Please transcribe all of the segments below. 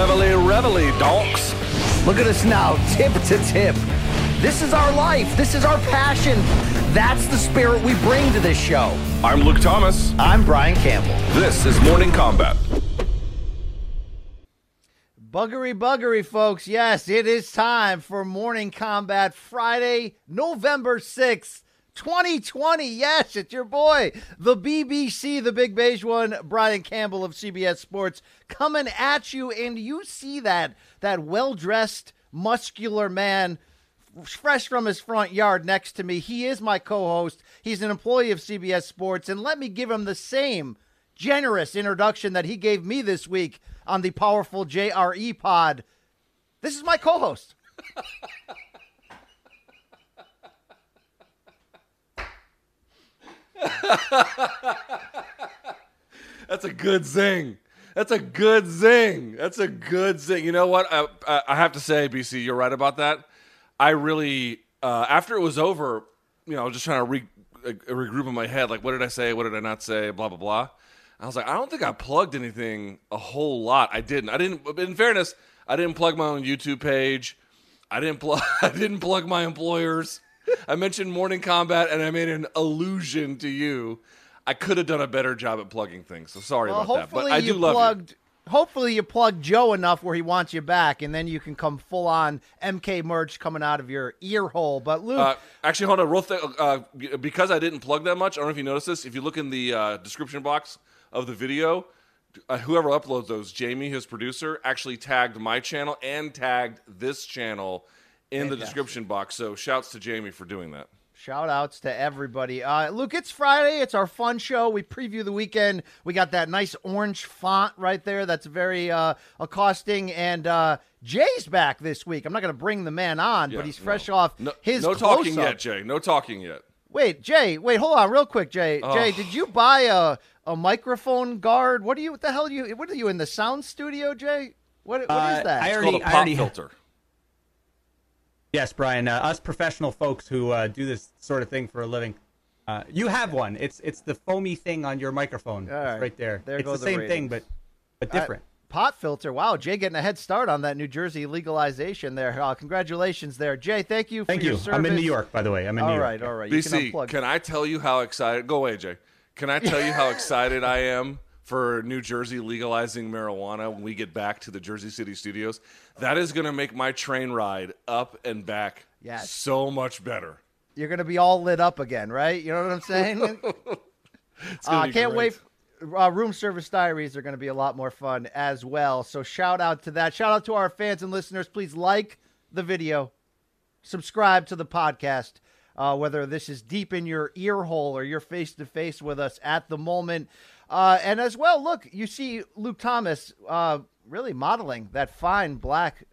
Reveille, reveille, donks. Look at us now, tip to tip. This is our life. This is our passion. That's the spirit we bring to this show. I'm Luke Thomas. I'm Brian Campbell. This is Morning Kombat. Buggery, buggery, folks. Yes, it is time for Morning Kombat Friday, November 6th. 2020. Yes, it's your boy, the BBC, the big beige one, Brian Campbell of CBS Sports, coming at you. And you see that that well-dressed, muscular man fresh from his front yard next to me. He is my co-host. He's an employee of CBS Sports, and let me give him the same generous introduction that he gave me this week on the powerful JRE pod. This is my co-host. That's a good zing. That's a good zing. That's a good zing. You know what? I, I have to say, BC, you're right about that. I really, uh, after it was over, you know, I was just trying to re, uh, regroup in my head. Like, what did I say? What did I not say? Blah, blah, blah. I was like, I don't think I plugged anything a whole lot. I didn't. I didn't. In fairness, I didn't plug my own YouTube page. I didn't plug. I didn't plug my employers. I mentioned Morning Kombat, and I made an allusion to you. I could have done a better job at plugging things. So sorry Well, about that. But I do love plugged. Hopefully you plugged Joe enough where he wants you back, and then you can come full on MK merch coming out of your ear hole. But Luke. Uh, actually, hold on, real th- uh, because I didn't plug that much. I don't know if you noticed this. If you look in the uh, description box of the video, uh, whoever uploads those, Jamie, his producer, actually tagged my channel and tagged this channel in the description box. So shouts to Jamie for doing that. Shout outs to everybody. Uh, Luke, it's Friday. It's our fun show. We preview the weekend. We got that nice orange font right there. That's very uh, accosting. And uh, Jay's back this week. I'm not going to bring the man on, Yeah, but he's fresh no. off No, his no talking close-up. yet, Jay. No talking yet. Wait, Jay. Wait, hold on, real quick, Jay. Oh. Jay, did you buy a a microphone guard? What are you? What the hell are you? What are you in the sound studio, Jay? What what is Uh, that? I It's called a I pop already- filter. Yes, Brian. Uh, us professional folks who uh, do this sort of thing for a living. Uh, you have one. It's it's the foamy thing on your microphone. All It's right. right there. There it's go the the same ratings. thing, but but Uh, different. pot filter. Wow, Jay getting a head start on that New Jersey legalization there. Uh, congratulations there, Jay. Thank you. For Thank your you. service. I'm in New York, by the way. I'm in New All York. right, all right. You can BC, unplug. can I tell you how excited? Go away, Jay. Can I tell you how excited I am for New Jersey legalizing marijuana when we get back to the Jersey City studios? That is going to make my train ride up and back Yes. so much better. You're gonna be all lit up again, right? You know what I'm saying? I be can't great. wait. Uh, room service diaries are going to be a lot more fun as well. So shout out to that. Shout out to our fans and listeners. Please like the video, subscribe to the podcast. Uh, whether this is deep in your ear hole or you're face to face with us at the moment, uh, and as well, look, you see Luke Thomas uh, really modeling that fine black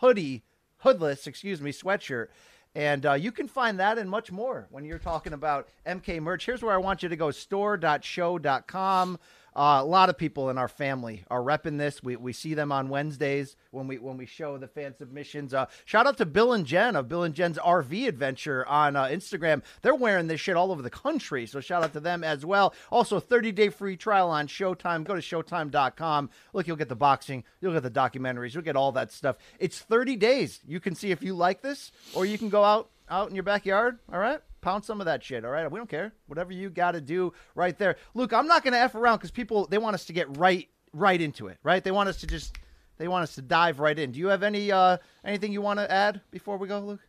hoodie, hoodless, excuse me, sweatshirt. And uh, you can find that and much more when you're talking about MK merch. Here's where I want you to go store.sho.com. Uh, a lot of people in our family are repping this. We, we see them on Wednesdays when we when we show the fan submissions. Uh, shout out to Bill and Jen of Bill and Jen's RV Adventure on uh, Instagram. They're wearing this shit all over the country. So shout out to them as well. Also, 30 day free trial on Showtime. Go to Showtime.com. Look, you'll get the boxing, you'll get the documentaries, you'll get all that stuff. It's 30 days. You can see if you like this, or you can go out out in your backyard. All right, pound some of that shit. All right, we don't care. Whatever you got to do right there. Luke, I'm not going to f around because people they want us to get right right into it. Right? They want us to just they want us to dive right in. Do you have any uh anything you want to add before we go, Luke?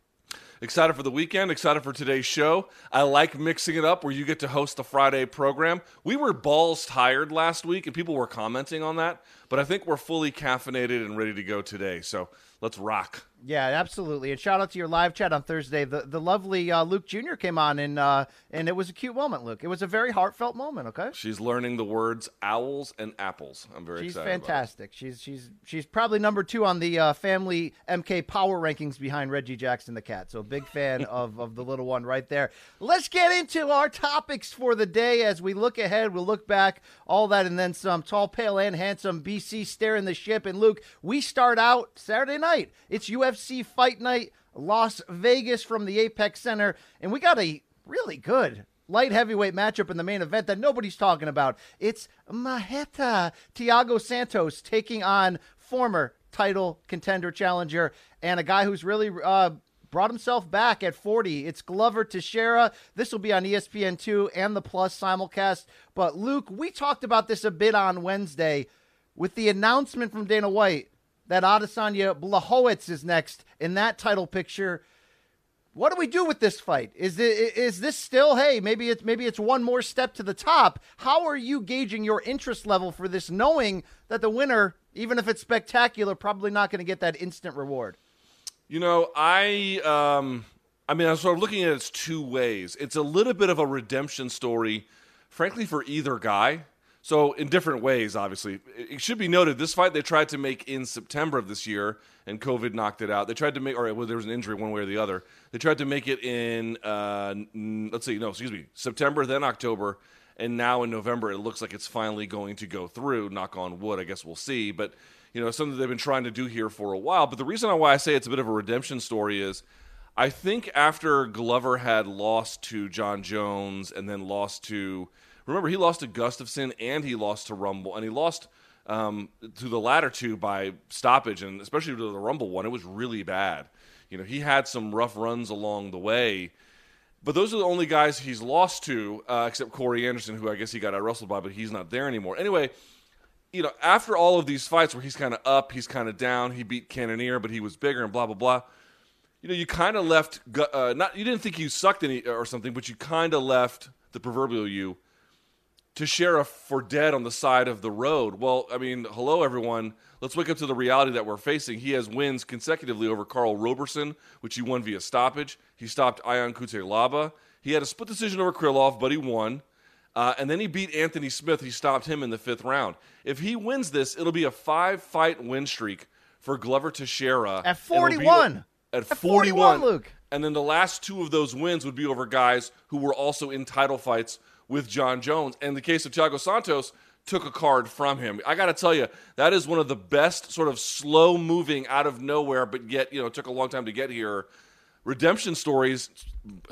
Excited for the weekend, excited for today's show. I like mixing it up where you get to host the Friday program. We were balls tired last week and people were commenting on that, but I think we're fully caffeinated and ready to go today. So let's rock. Yeah, absolutely. And shout out to your live chat on Thursday. The the lovely uh, Luke Jr. came on and uh, and it was a cute moment, Luke. It was a very heartfelt moment. Okay. She's learning the words owls and apples. I'm very She's excited. about it. fantastic. She's she's she's probably number two on the uh, family MK power rankings behind Reggie Jackson the cat. So big fan of of the little one right there. Let's get into our topics for the day as we look ahead. We'll look back, all that, and then some. Tall, pale, and handsome BC staring the ship. And Luke, we start out Saturday night. It's UFC Fight Night, Las Vegas from the Apex Center, and we got a really good light heavyweight matchup in the main event that nobody's talking about. It's Marreta Thiago Santos taking on former title contender challenger and a guy who's really uh, brought himself back at 40. It's Glover Teixeira. This will be on ESPN2 and the Plus simulcast. But Luke, we talked about this a bit on Wednesday with the announcement from Dana White that Adesanya Blachowicz is next in that title picture. What do we do with this fight? Is it is this still hey, maybe it's maybe it's one more step to the top. How are you gauging your interest level for this knowing that the winner, even if it's spectacular, probably not going to get that instant reward? You know, I um I mean, I'm sort of looking at it two ways. It's a little bit of a redemption story, frankly, for either guy. So in different ways, obviously. It should be noted this fight they tried to make in September of this year, and COVID knocked it out. They tried to make, or well, there was an injury one way or the other. They tried to make it in, uh, let's see, no, excuse me, September, then October, and now in November it looks like it's finally going to go through. Knock on wood, I guess we'll see. But you know, something they've been trying to do here for a while. But the reason why I say it's a bit of a redemption story is. I think after Glover had lost to Jon Jones and then lost to Remember, he lost to Gustafsson and he lost to Rumble, and he lost um, to the latter two by stoppage, and especially to the Rumble one, it was really bad. You know, he had some rough runs along the way, but those are the only guys he's lost to, uh, except Corey Anderson, who I guess he got out wrestled by, but he's not there anymore. Anyway, you know, after all of these fights where he's kind of up, he's kind of down, he beat Cannonier, but he was bigger and blah blah blah. You know, you kind of left. Uh, not you didn't think you sucked any or something, but you kind of left the proverbial you to Sheriff for dead on the side of the road. Well, I mean, hello everyone. Let's wake up to the reality that we're facing. He has wins consecutively over Karl Roberson, which he won via stoppage. He stopped Ion Cutelaba. He had a split decision over Krylov, but he won. Uh, and then he beat Anthony Smith. He stopped him in the fifth round. If he wins this, it'll be a five fight win streak for Glover Teixeira. At 41. At 41, Luke. And then the last two of those wins would be over guys who were also in title fights with Jon Jones. And the case of Thiago Santos took a card from him. I got to tell you, that is one of the best sort of slow moving out of nowhere, but yet you know took a long time to get here. Redemption stories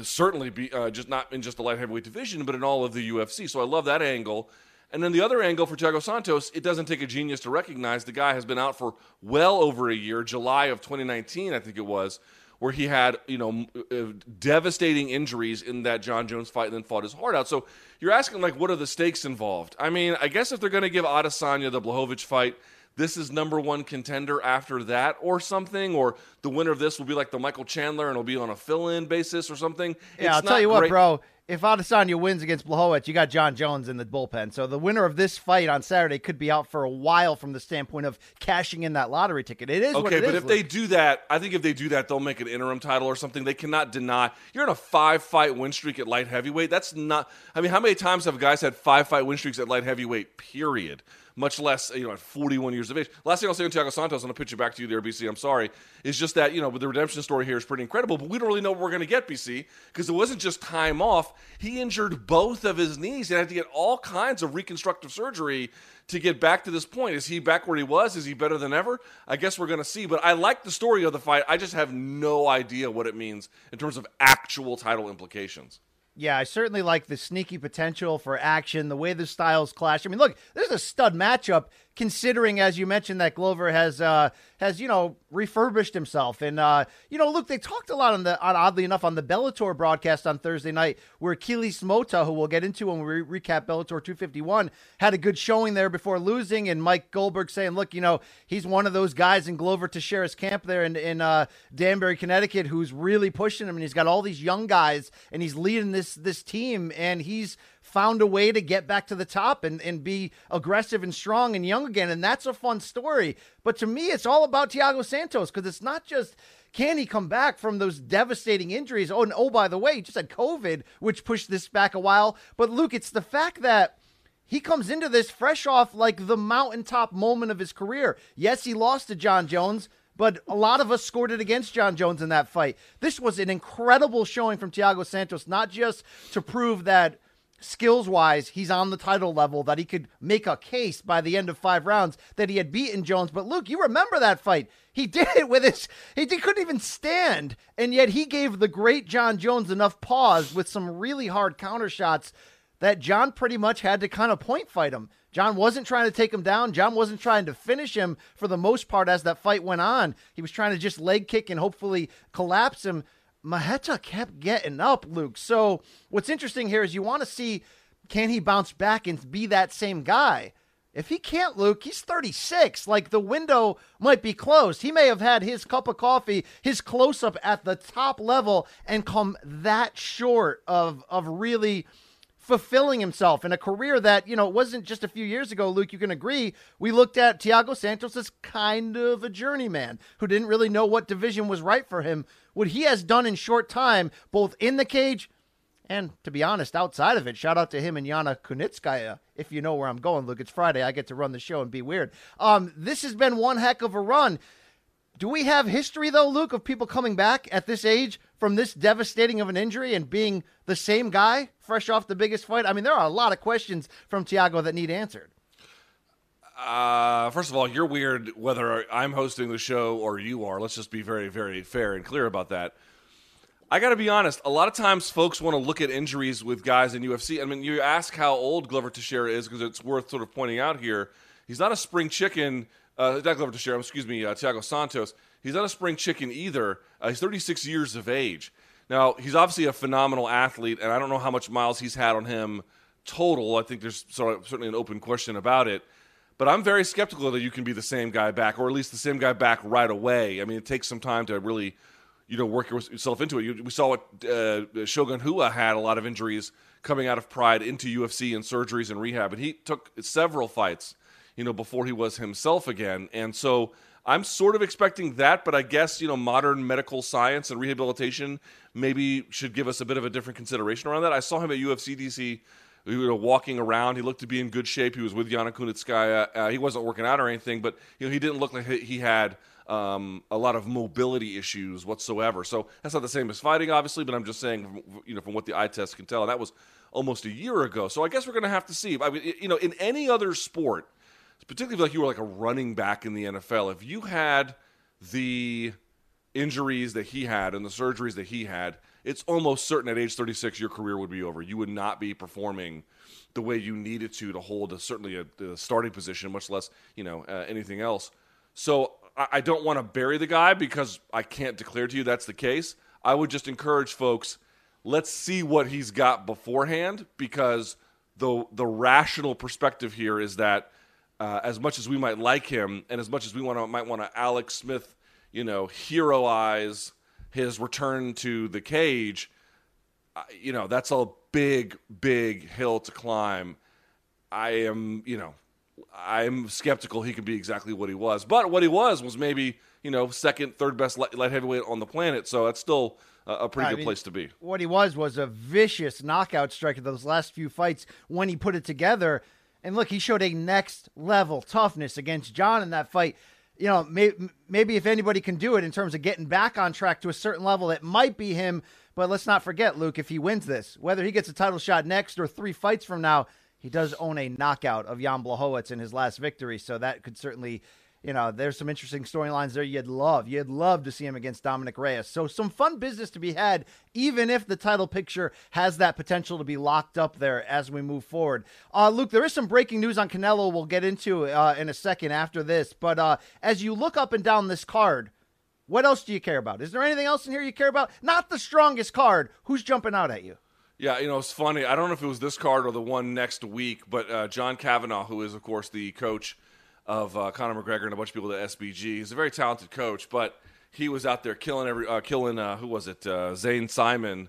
certainly be uh, just not in just the light heavyweight division, but in all of the UFC. So I love that angle. And then the other angle for Thiago Santos, it doesn't take a genius to recognize the guy has been out for well over a year, July of 2019, I think it was, where he had you know uh, devastating injuries in that Jon Jones fight and then fought his heart out. So you're asking like, what are the stakes involved? I mean, I guess if they're going to give Adesanya the Blachowicz fight, this is number one contender after that or something, or the winner of this will be like the Michael Chandler and it'll be on a fill-in basis or something. Yeah, it's I'll tell you great. what, bro if Adesanya wins against Blachowicz, you got Jon Jones in the bullpen. So the winner of this fight on Saturday could be out for a while from the standpoint of cashing in that lottery ticket. It is okay, it but is, if Luke. they do that, I think if they do that, they'll make an interim title or something. They cannot deny you're in a five fight win streak at light heavyweight. That's not. I mean, how many times have guys had five fight win streaks at light heavyweight? Period much less you know at 41 years of age. Last thing I'll say on Thiago Santos, I'm gonna pitch it back to you there, BC. I'm sorry. Is just that you know the redemption story here is pretty incredible, but we don't really know what we're gonna get, BC, because it wasn't just time off. He injured both of his knees and had to get all kinds of reconstructive surgery to get back to this point. Is he back where he was? Is he better than ever? I guess we're going to see. But I like the story of the fight. I just have no idea what it means in terms of actual title implications. Yeah, I certainly like the sneaky potential for action, the way the styles clash. I mean, look, there's a stud matchup considering, as you mentioned, that Glover has uh, has you know refurbished himself, and uh, you know, look, they talked a lot on the on oddly enough on the Bellator broadcast on Thursday night, where Achilles Mota, who we'll get into when we re- recap Bellator 251, had a good showing there before losing, and Mike Goldberg saying, look, you know, he's one of those guys in Glover Teixeira's camp there in in uh, Danbury, Connecticut, who's really pushing him, and he's got all these young guys, and he's leading this this team, and he's found a way to get back to the top and, and be aggressive and strong and young again. And that's a fun story. But to me, it's all about Thiago Santos because it's not just can he come back from those devastating injuries? Oh, and oh, by the way, he just had COVID, which pushed this back a while. But Luke, it's the fact that he comes into this fresh off like the mountaintop moment of his career. Yes, he lost to Jon Jones, but a lot of us scored it against Jon Jones in that fight. This was an incredible showing from Thiago Santos, not just to prove that skills wise, he's on the title level that he could make a case by the end of five rounds that he had beaten Jones. But Luke, you remember that fight? He did it with his, he couldn't even stand. And yet he gave the great Jon Jones enough pause with some really hard counter shots that Jon pretty much had to kind of point fight him. Jon wasn't trying to take him down. Jon wasn't trying to finish him for the most part as that fight went on. He was trying to just leg kick and hopefully collapse him. Marreta kept getting up, Luke. So what's interesting here is you want to see can he bounce back and be that same guy? If he can't, Luke, he's 36. Like the window might be closed. He may have had his cup of coffee, his close up at the top level, and come that short of of really fulfilling himself in a career that, you know, it wasn't just a few years ago, Luke, you can agree. We looked at Thiago Santos as kind of a journeyman who didn't really know what division was right for him. What he has done in short time, both in the cage and to be honest, outside of it, shout out to him and Yana Kunitskaya. If you know where I'm going, Luke, it's Friday. I get to run the show and be weird. Um, this has been one heck of a run. Do we have history though, Luke, of people coming back at this age from this devastating of an injury and being the same guy fresh off the biggest fight? I mean, there are a lot of questions from Thiago that need answered. Uh, first of all, you're weird whether I'm hosting the show or you are. Let's just be very, very fair and clear about that. I got to be honest. A lot of times, folks want to look at injuries with guys in UFC. I mean, you ask how old Glover Teixeira is because it's worth sort of pointing out here. He's not a spring chicken. Uh, not Glover Teixeira. Excuse me, uh, Thiago Santos. He's not a spring chicken either. Uh, he's 36 years of age. Now, he's obviously a phenomenal athlete, and I don't know how much miles he's had on him total. I think there's certainly an open question about it. But I'm very skeptical that you can be the same guy back, or at least the same guy back right away. I mean, it takes some time to really you know, work yourself into it. You, we saw what uh, Shogun Rua had a lot of injuries coming out of Pride into UFC and surgeries and rehab, and he took several fights, you know, before he was himself again. And so I'm sort of expecting that, but I guess you know, modern medical science and rehabilitation maybe should give us a bit of a different consideration around that. I saw him at UFC DC. You know, walking around, he looked to be in good shape. He was with Yana Kunitskaya. Uh, he wasn't working out or anything, but you know, he didn't look like he had um, a lot of mobility issues whatsoever. So that's not the same as fighting, obviously, but I'm just saying, you know, from what the eye test can tell, and that was almost a year ago. So I guess we're going to have to see. I mean, you know, in any other sport, particularly like you were like a running back in the NFL, if you had the injuries that he had and the surgeries that he had, it's almost certain at age 36 your career would be over. You would not be performing the way you needed to to hold a, certainly a, a starting position, much less you know uh, anything else. So I don't want to bury the guy because I can't declare to you that's the case. I would just encourage folks, let's see what he's got beforehand because the the rational perspective here is that uh, as much as we might like him and as much as we want to might want to Alex Smith, you know, heroize his return to the cage, uh, you know, that's a big big hill to climb. I am, you know, I'm skeptical he could be exactly what he was. But what he was was maybe you know second, third best light, heavyweight on the planet. So that's still a, a pretty I good mean, place to be. What he was was a vicious knockout striker those last few fights when he put it together. And look, he showed a next level toughness against Jon in that fight. You know, may, maybe if anybody can do it in terms of getting back on track to a certain level, it might be him. But let's not forget, Luke, if he wins this, whether he gets a title shot next or three fights from now, he does own a knockout of Jan Blachowicz in his last victory, so that could certainly, you know, there's some interesting storylines there you'd love. You'd love to see him against Dominick Reyes. So some fun business to be had, even if the title picture has that potential to be locked up there as we move forward. Uh, Luke, there is some breaking news on Canelo we'll get into uh, in a second after this, but uh, as you look up and down this card, what else do you care about? Is there anything else in here you care about? Not the strongest card. Who's jumping out at you? Yeah, you know, it's funny. I don't know if it was this card or the one next week, but uh, John Kavanagh, who is, of course, the coach of uh, Conor McGregor and a bunch of people at SBG, he's a very talented coach, but he was out there killing every, uh, killing, uh, who was it, uh, Zane Simon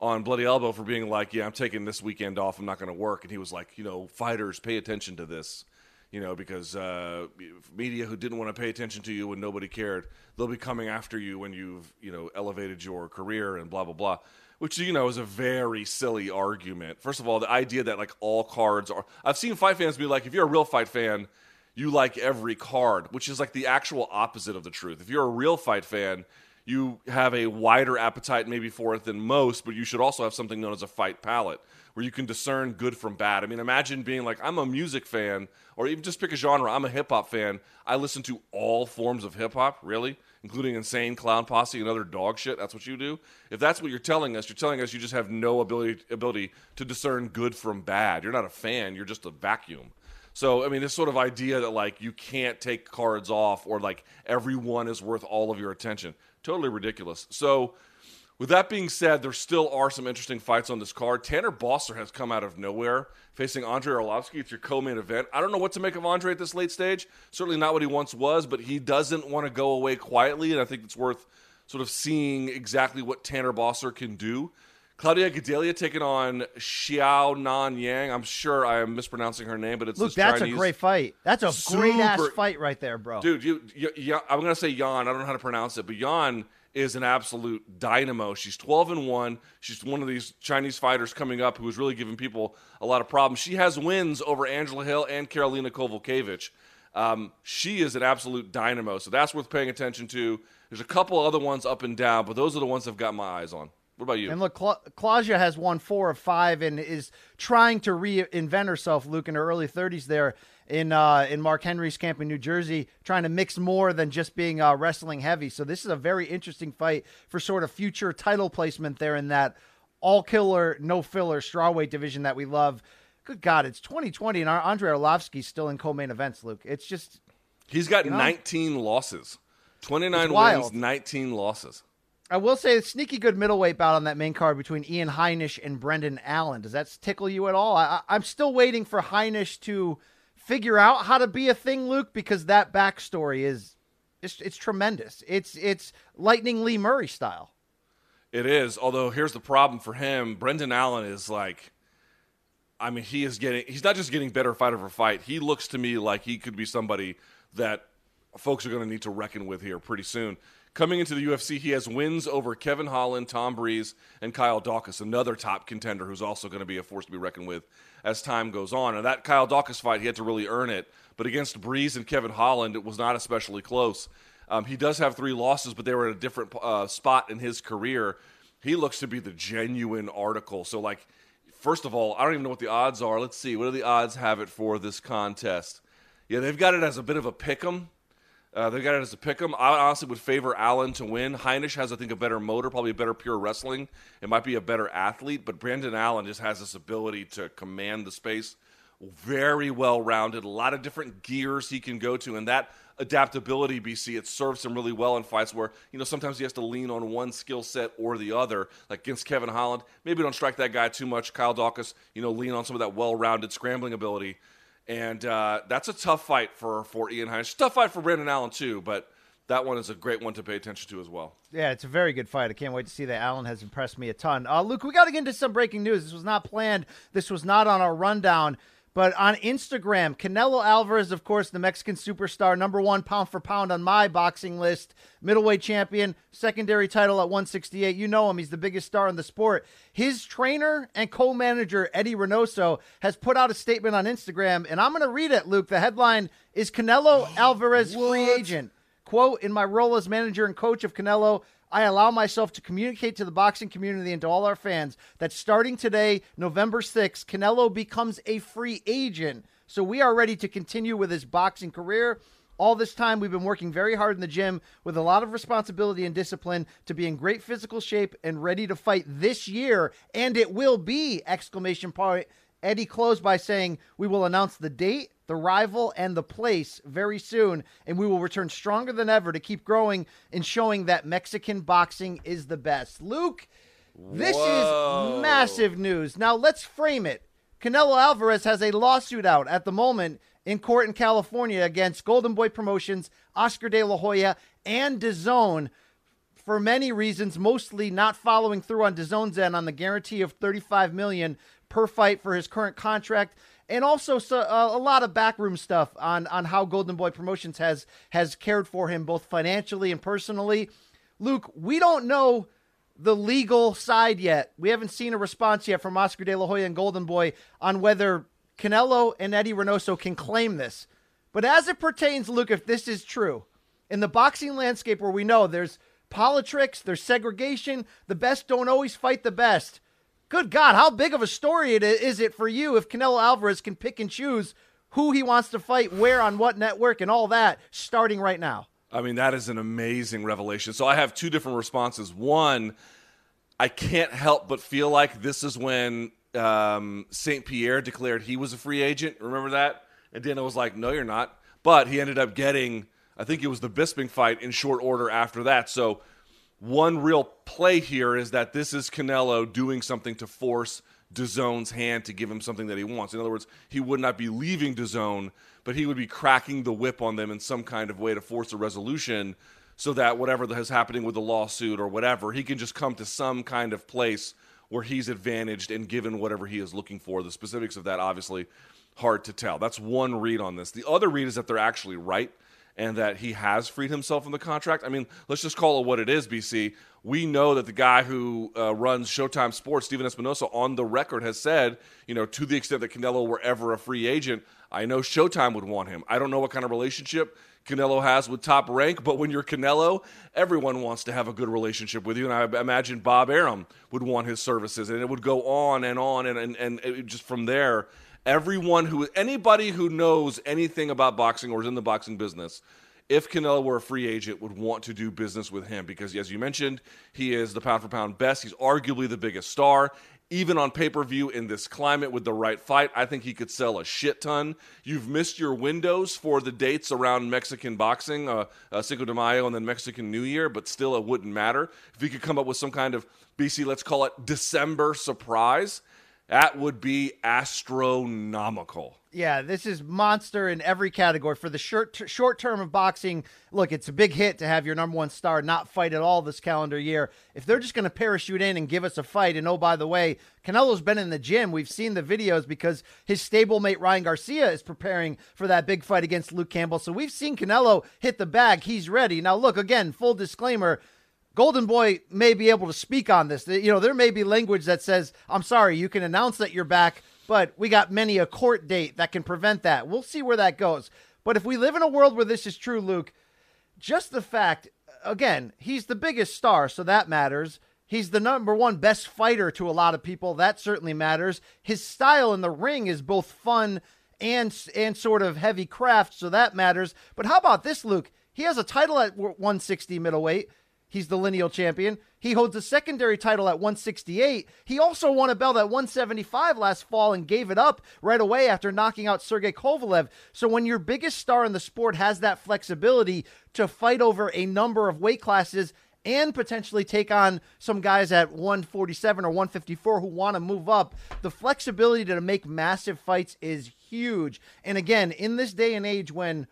on Bloody Elbow for being like, yeah, I'm taking this weekend off. I'm not going to work. And he was like, you know, fighters, pay attention to this, you know, because uh, media who didn't want to pay attention to you when nobody cared, they'll be coming after you when you've, you know, elevated your career and blah, blah, blah which you know is a very silly argument. First of all, the idea that like all cards are I've seen fight fans be like if you're a real fight fan, you like every card, which is like the actual opposite of the truth. If you're a real fight fan, you have a wider appetite maybe for it than most, but you should also have something known as a fight palate where you can discern good from bad. I mean, imagine being like, I'm a music fan, or even just pick a genre. I'm a hip hop fan. I listen to all forms of hip hop, really, including Insane Clown Posse and other dog shit. That's what you do. If that's what you're telling us, you're telling us you just have no ability ability to discern good from bad. You're not a fan. You're just a vacuum. So I mean, this sort of idea that like you can't take cards off or like everyone is worth all of your attention, totally ridiculous. So. With that being said, there still are some interesting fights on this card. Tanner Bosser has come out of nowhere, facing Andre Arlovsky. It's your co-main event. I don't know what to make of Andre at this late stage. Certainly not what he once was, but he doesn't want to go away quietly, and I think it's worth sort of seeing exactly what Tanner Bosser can do. Claudia Gadelha taking on Xiao Nan Yan. I'm sure I am mispronouncing her name, but it's Look, that's Chinese. a great fight. That's a great ass fight right there, bro. Dude, you, you, you, I'm gonna say Yan. I don't know how to pronounce it, but Yan is an absolute dynamo. She's 12 and one. She's one of these Chinese fighters coming up who is really giving people a lot of problems. She has wins over Angela Hill and Karolina Kowalkiewicz. Um, she is an absolute dynamo, so that's worth paying attention to. There's a couple other ones up and down, but those are the ones I've got my eyes on. What about you? And look, Cla- Claudia has won four of five and is trying to reinvent herself, Luke, in her early 30s there in uh, in Mark Henry's camp in New Jersey, trying to mix more than just being uh, wrestling heavy. So this is a very interesting fight for sort of future title placement there in that all killer, no filler strawweight division that we love. Good God, it's 2020 and our Andre Arlovsky's still in co-main events, Luke. It's just He's got know? 19 losses, 29 wins, 19 losses. I will say a sneaky good middleweight bout on that main card between Ian Heinisch and Brendan Allen. Does that tickle you at all? I, I'm still waiting for Heinisch to figure out how to be a thing, Luke, because that backstory is it's, it's tremendous. It's it's Lightning Lee Murray style. It is. Although here's the problem for him. Brendan Allen is like I mean, he is getting he's not just getting better fight over fight. He looks to me like he could be somebody that folks are going to need to reckon with here pretty soon. Coming into the UFC, he has wins over Kevin Holland, Tom Breeze, and Kyle Daukaus, another top contender who's also going to be a force to be reckoned with as time goes on. And that Kyle Daukaus fight, he had to really earn it. But against Breeze and Kevin Holland, it was not especially close. Um, he does have three losses, but they were at a different uh, spot in his career. He looks to be the genuine article. So, like, first of all, I don't even know what the odds are. Let's see. What do the odds have it for this contest? Yeah, they've got it as a bit of a pick 'em. Uh, they got it as a pick 'em. I honestly would favor Allen to win. Heinisch has, I think, a better motor, probably a better pure wrestling. It might be a better athlete, but Brendan Allen just has this ability to command the space. Very well rounded, a lot of different gears he can go to, and that adaptability, BC, it serves him really well in fights where you know sometimes he has to lean on one skill set or the other. Like against Kevin Holland, maybe don't strike that guy too much. Kyle Daukaus, you know, lean on some of that well-rounded scrambling ability and uh, that's a tough fight for for Ian Hines. Tough fight for Brendan Allen too, but that one is a great one to pay attention to as well. Yeah, it's a very good fight. I can't wait to see that. Allen has impressed me a ton. Uh, Luke, we got to get into some breaking news. This was not planned. This was not on our rundown. But on Instagram, Canelo Alvarez, of course, the Mexican superstar, number one pound for pound on my boxing list, middleweight champion, secondary title at 168. You know him; he's the biggest star in the sport. His trainer and co-manager Eddie Reynoso has put out a statement on Instagram, and I'm going to read it. Luke, the headline is Canelo Alvarez free agent. Quote, in my role as manager and coach of Canelo, I allow myself to communicate to the boxing community and to all our fans that starting today, November 6th, Canelo becomes a free agent. So we are ready to continue with his boxing career. All this time, we've been working very hard in the gym with a lot of responsibility and discipline to be in great physical shape and ready to fight this year. And it will be! Exclamation point. Eddie closed by saying, We will announce the date, the rival, and the place very soon, and we will return stronger than ever to keep growing and showing that Mexican boxing is the best. Luke, this Whoa. is massive news. Now let's frame it. Canelo Alvarez has a lawsuit out at the moment in court in California against Golden Boy Promotions, Oscar De La Hoya, and DAZN for many reasons, mostly not following through on DAZN's end on the guarantee of 35 million per fight for his current contract, and also so, uh, a lot of backroom stuff on on how Golden Boy Promotions has has cared for him both financially and personally. Luke, we don't know the legal side yet. We haven't seen a response yet from Oscar De La Hoya and Golden Boy on whether Canelo and Eddie Reynoso can claim this. But as it pertains, Luke, if this is true, in the boxing landscape where we know there's politics, there's segregation. The best don't always fight the best. Good God, how big of a story it is it for you if Canelo Alvarez can pick and choose who he wants to fight, where, on what network, and all that starting right now? I mean, that is an amazing revelation. So I have two different responses. One, I can't help but feel like this is when um, St. Pierre declared he was a free agent. Remember that? And Dana was like, no, you're not. But he ended up getting, I think it was the Bisping fight in short order after that. So one real play here is that this is Canelo doing something to force DAZN's hand to give him something that he wants. In other words, he would not be leaving DAZN, but he would be cracking the whip on them in some kind of way to force a resolution so that whatever is happening with the lawsuit or whatever, he can just come to some kind of place where he's advantaged and given whatever he is looking for. The specifics of that, obviously, hard to tell. That's one read on this. The other read is that they're actually right and that he has freed himself from the contract. I mean, let's just call it what it is, BC. We know that the guy who uh, runs Showtime Sports, Stephen Espinoza, on the record has said, you know, to the extent that Canelo were ever a free agent, I know Showtime would want him. I don't know what kind of relationship Canelo has with Top Rank, but when you're Canelo, everyone wants to have a good relationship with you. And I imagine Bob Arum would want his services, and it would go on and on, and, and, and just from there everyone who anybody who knows anything about boxing or is in the boxing business if Canelo were a free agent would want to do business with him. Because as you mentioned he is the pound for pound best. He's arguably the biggest star. Even on pay-per-view in this climate with the right fight I think he could sell a shit ton. You've missed your windows for the dates around Mexican boxing uh, uh, Cinco de Mayo and then Mexican New Year but still it wouldn't matter. If he could come up with some kind of BC let's call it December surprise that would be astronomical. Yeah, this is monster in every category. For the short short term of boxing, look, it's a big hit to have your number one star not fight at all this calendar year. If they're just going to parachute in and give us a fight, and oh by the way, Canelo's been in the gym. We've seen the videos because his stablemate Ryan Garcia is preparing for that big fight against Luke Campbell. So we've seen Canelo hit the bag. He's ready. Now look again, full disclaimer. Golden Boy may be able to speak on this. You know, there may be language that says, I'm sorry, you can announce that you're back, but we got many a court date that can prevent that. We'll see where that goes. But if we live in a world where this is true, Luke, just the fact, again, he's the biggest star, so that matters. He's the number one best fighter to a lot of people. That certainly matters. His style in the ring is both fun and and sort of heavy craft, so that matters. But how about this, Luke? He has a title at 160 middleweight. He's the lineal champion. He holds a secondary title at 168. He also won a belt at 175 last fall and gave it up right away after knocking out Sergey Kovalev. So when your biggest star in the sport has that flexibility to fight over a number of weight classes and potentially take on some guys at 147 or 154 who want to move up, the flexibility to make massive fights is huge. And again, in this day and age when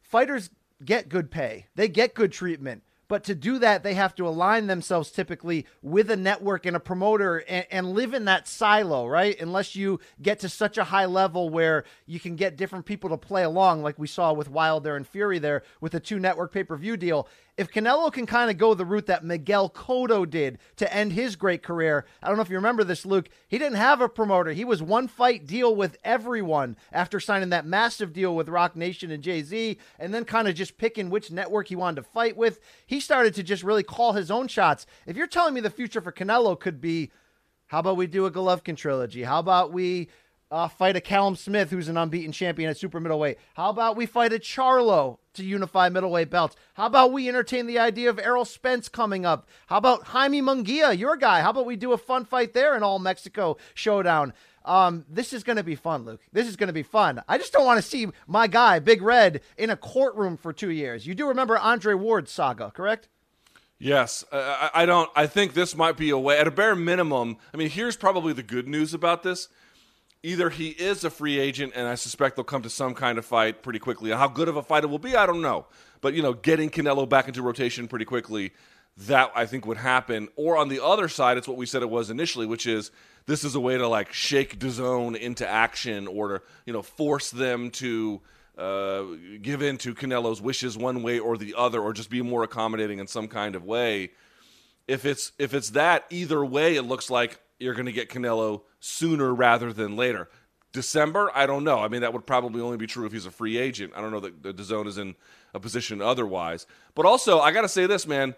fighters get good pay, they get good treatment but to do that, they have to align themselves typically with a network and a promoter and, and, live in that silo, right? Unless you get to such a high level where you can get different people to play along, like we saw with Wilder and Fury there with the two network pay per view deal if Canelo can kind of go the route that Miguel Cotto did to end his great career, I don't know if you remember this, Luke. He didn't have a promoter. He was one fight deal with everyone after signing that massive deal with Roc Nation and Jay Z, and then kind of just picking which network he wanted to fight with. He started to just really call his own shots. If you're telling me the future for Canelo could be, how about we do a Golovkin trilogy? How about we uh, fight a Callum Smith, who's an unbeaten champion at super middleweight? How about we fight a Charlo to unify middleweight belts? How about we entertain the idea of Errol Spence coming up? How about Jaime Munguia, your guy? How about we do a fun fight there in all Mexico showdown? Um, this is going to be fun, Luke. This is going to be fun. I just don't want to see my guy, Big Red, in a courtroom for two years. You do remember Andre Ward's saga, correct? Yes, uh, I don't. I think this might be a way, at a bare minimum. I mean, here's probably the good news about this either he is a free agent, and I suspect they'll come to some kind of fight pretty quickly. How good of a fight it will be, I don't know. But you know, getting Canelo back into rotation pretty quickly, that I think would happen. Or on the other side, it's what we said it was initially, which is this is a way to like shake DAZN into action or to you know force them to. Uh, give in to Canelo's wishes one way or the other, or just be more accommodating in some kind of way. If it's if it's that, either way, it looks like you're going to get Canelo sooner rather than later. December, I don't know. I mean, that would probably only be true if he's a free agent. I don't know that DAZN is in a position otherwise. But also, I got to say this, man.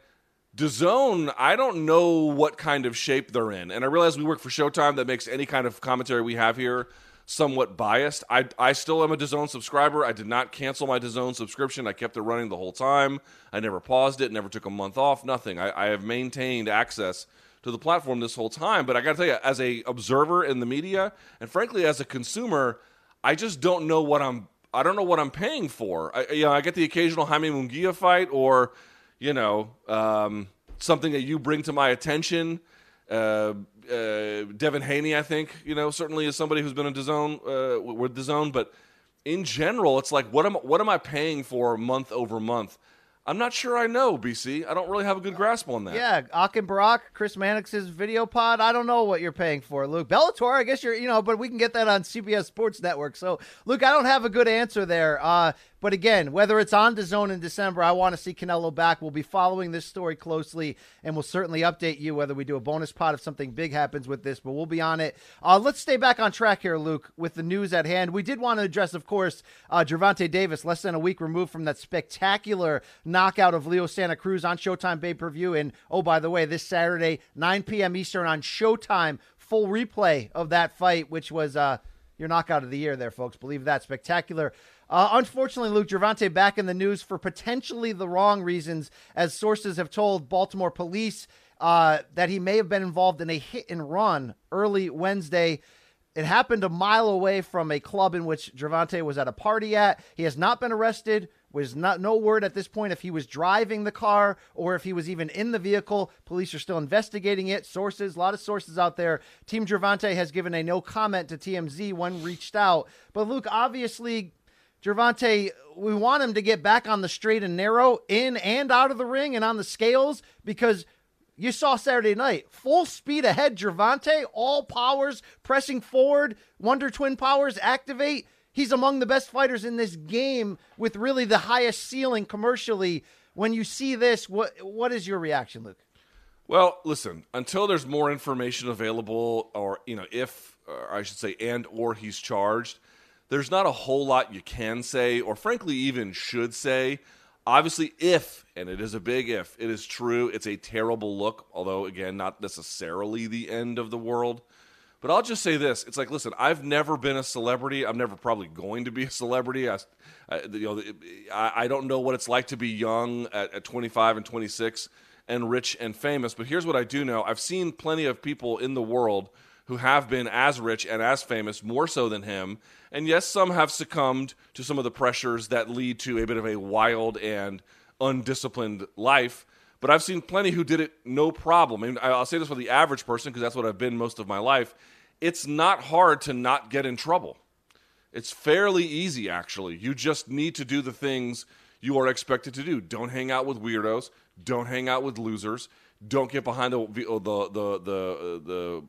DAZN, I don't know what kind of shape they're in. And I realize we work for Showtime that makes any kind of commentary we have here somewhat biased. I, I still am a DAZN subscriber. I did not cancel my DAZN subscription. I kept it running the whole time. I never paused it, never took a month off, nothing. I, I have maintained access to the platform this whole time. But I got to tell you, as a observer in the media, and frankly as a consumer, I just don't know what I'm. I don't know what I'm paying for. I, you know, I get the occasional Jaime Munguia fight, or you know, um, something that you bring to my attention. Uh, uh, Devin Haney, I think, you know, certainly is somebody who's been in DAZN uh, with DAZN, but in general, it's like, what am what am I paying for month over month? I'm not sure I know, BC. I don't really have a good grasp on that. Yeah, Akin Barak, Chris Mannix's video pod. I don't know what you're paying for, Luke. Bellator, I guess you're, you know, but we can get that on CBS Sports Network. So, Luke, I don't have a good answer there. Uh, but again, whether it's on DAZN in December, I want to see Canelo back. We'll be following this story closely, and we'll certainly update you whether we do a bonus pot if something big happens with this. But we'll be on it. Uh, let's stay back on track here, Luke, with the news at hand. We did want to address, of course, uh, Gervonta Davis, less than a week removed from that spectacular knockout of Leo Santa Cruz on Showtime pay per view. And oh, by the way, this Saturday, 9 p.m. Eastern on Showtime, full replay of that fight, which was uh, your knockout of the year there, folks. Believe that. Spectacular. Uh, unfortunately, Luke Gervonta back in the news for potentially the wrong reasons, as sources have told Baltimore police uh, that he may have been involved in a hit and run early Wednesday. It happened a mile away from a club in which Gervonta was at a party at. He has not been arrested. Was not no word at this point if he was driving the car or if he was even in the vehicle. Police are still investigating it. Sources, a lot of sources out there. Team Gervonta has given a no comment to TMZ when reached out. But Luke, obviously, Gervonta, we want him to get back on the straight and narrow, in and out of the ring and on the scales because you saw Saturday night. Full speed ahead, Gervonta, all powers pressing forward, Wonder Twin powers activate. He's among the best fighters in this game with really the highest ceiling commercially. When you see this, what what is your reaction, Luke? Well, listen, until there's more information available, or, you know, if, or I should say, and or he's charged, there's not a whole lot you can say, or frankly, even should say. Obviously, if, and it is a big if, it is true, it's a terrible look, although, again, not necessarily the end of the world. But I'll just say this: it's like, listen, I've never been a celebrity. I'm never probably going to be a celebrity. I, I you know, I, I, don't know what it's like to be young at, at 25 and 26 and rich and famous. But here's what I do know: I've seen plenty of people in the world who have been as rich and as famous, more so than him. And yes, some have succumbed to some of the pressures that lead to a bit of a wild and undisciplined life. But I've seen plenty who did it no problem. Mean, I'll say this for the average person because that's what I've been most of my life. It's not hard to not get in trouble. It's fairly easy, actually. You just need to do the things you are expected to do. Don't hang out with weirdos. Don't hang out with losers. Don't get behind the the the the, the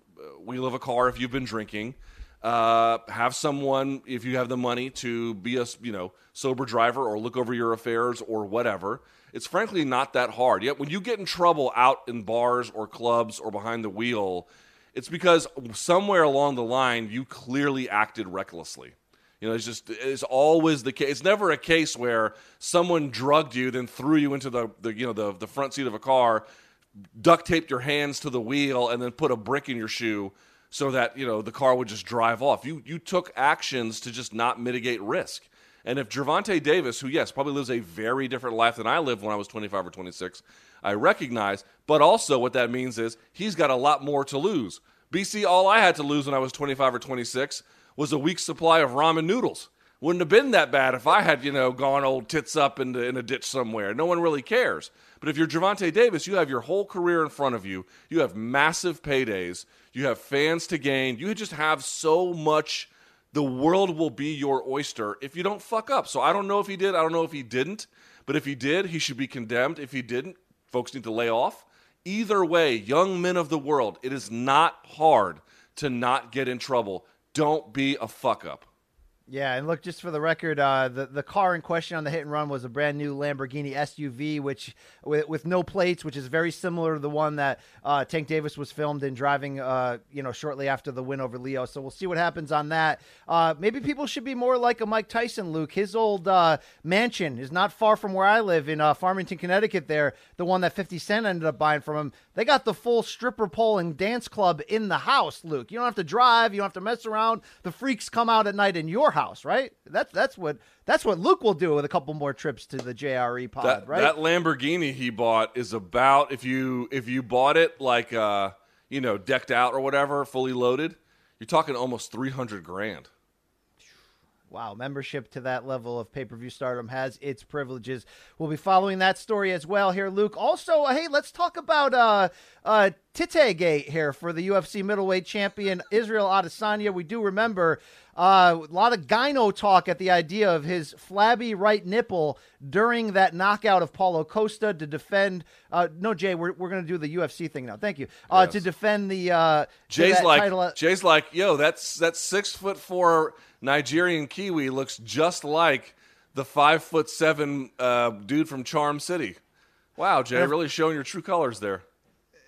wheel of a car if you've been drinking. Uh, have someone if you have the money to be a you know sober driver or look over your affairs or whatever. It's frankly not that hard. Yet when you get in trouble out in bars or clubs or behind the wheel, it's because somewhere along the line you clearly acted recklessly. You know, it's just it's always the case. It's never a case where someone drugged you, then threw you into the, the you know the the front seat of a car, duct taped your hands to the wheel, and then put a brick in your shoe so that you know the car would just drive off. You you took actions to just not mitigate risk. And if Gervonta Davis, who yes probably lives a very different life than I lived when I was 25 or 26, I recognize. But also what that means is he's got a lot more to lose. BC, all I had to lose when I was 25 or 26 was a week's supply of ramen noodles. Wouldn't have been that bad if I had, you know, gone old tits up in, in a ditch somewhere. No one really cares. But if you're Gervonta Davis, you have your whole career in front of you. You have massive paydays. You have fans to gain. You just have so much. The world will be your oyster if you don't fuck up. So I don't know if he did. I don't know if he didn't. But if he did, he should be condemned. If he didn't, folks need to lay off. Either way, young men of the world, it is not hard to not get in trouble. Don't be a fuck up. Yeah, and look, just for the record, uh, the the car in question on the hit and run was a brand new Lamborghini SUV, which with, with no plates, which is very similar to the one that uh, Tank Davis was filmed in driving, uh, you know, shortly after the win over Leo. So we'll see what happens on that. Uh, maybe people should be more like a Mike Tyson, Luke. His old uh, mansion is not far from where I live in uh, Farmington, Connecticut. There, the one that Fifty Cent ended up buying from him. They got the full stripper pole and dance club in the house, Luke. You don't have to drive. You don't have to mess around. The freaks come out at night in your house, right? That's that's what that's what Luke will do with a couple more trips to the JRE pod, That, right? that Lamborghini he bought is about if you if you bought it like uh you know decked out or whatever, fully loaded, you're talking almost three hundred grand. Wow, membership to that level of pay per view stardom has its privileges. We'll be following that story as well here, Luke. Also, uh, hey, let's talk about uh, uh, Tite Gate here for the UFC middleweight champion Israel Adesanya. We do remember uh, a lot of gyno talk at the idea of his flabby right nipple during that knockout of Paulo Costa to defend. Uh, no, Jay, we're, we're going to do the UFC thing now. Thank you. Uh, Yes. To defend the uh, Jay's that like title. Jay's like, yo, that's that's six foot four Nigerian Kiwi looks just like the five foot seven uh, dude from Charm City. Wow, Jay, really showing your true colors there.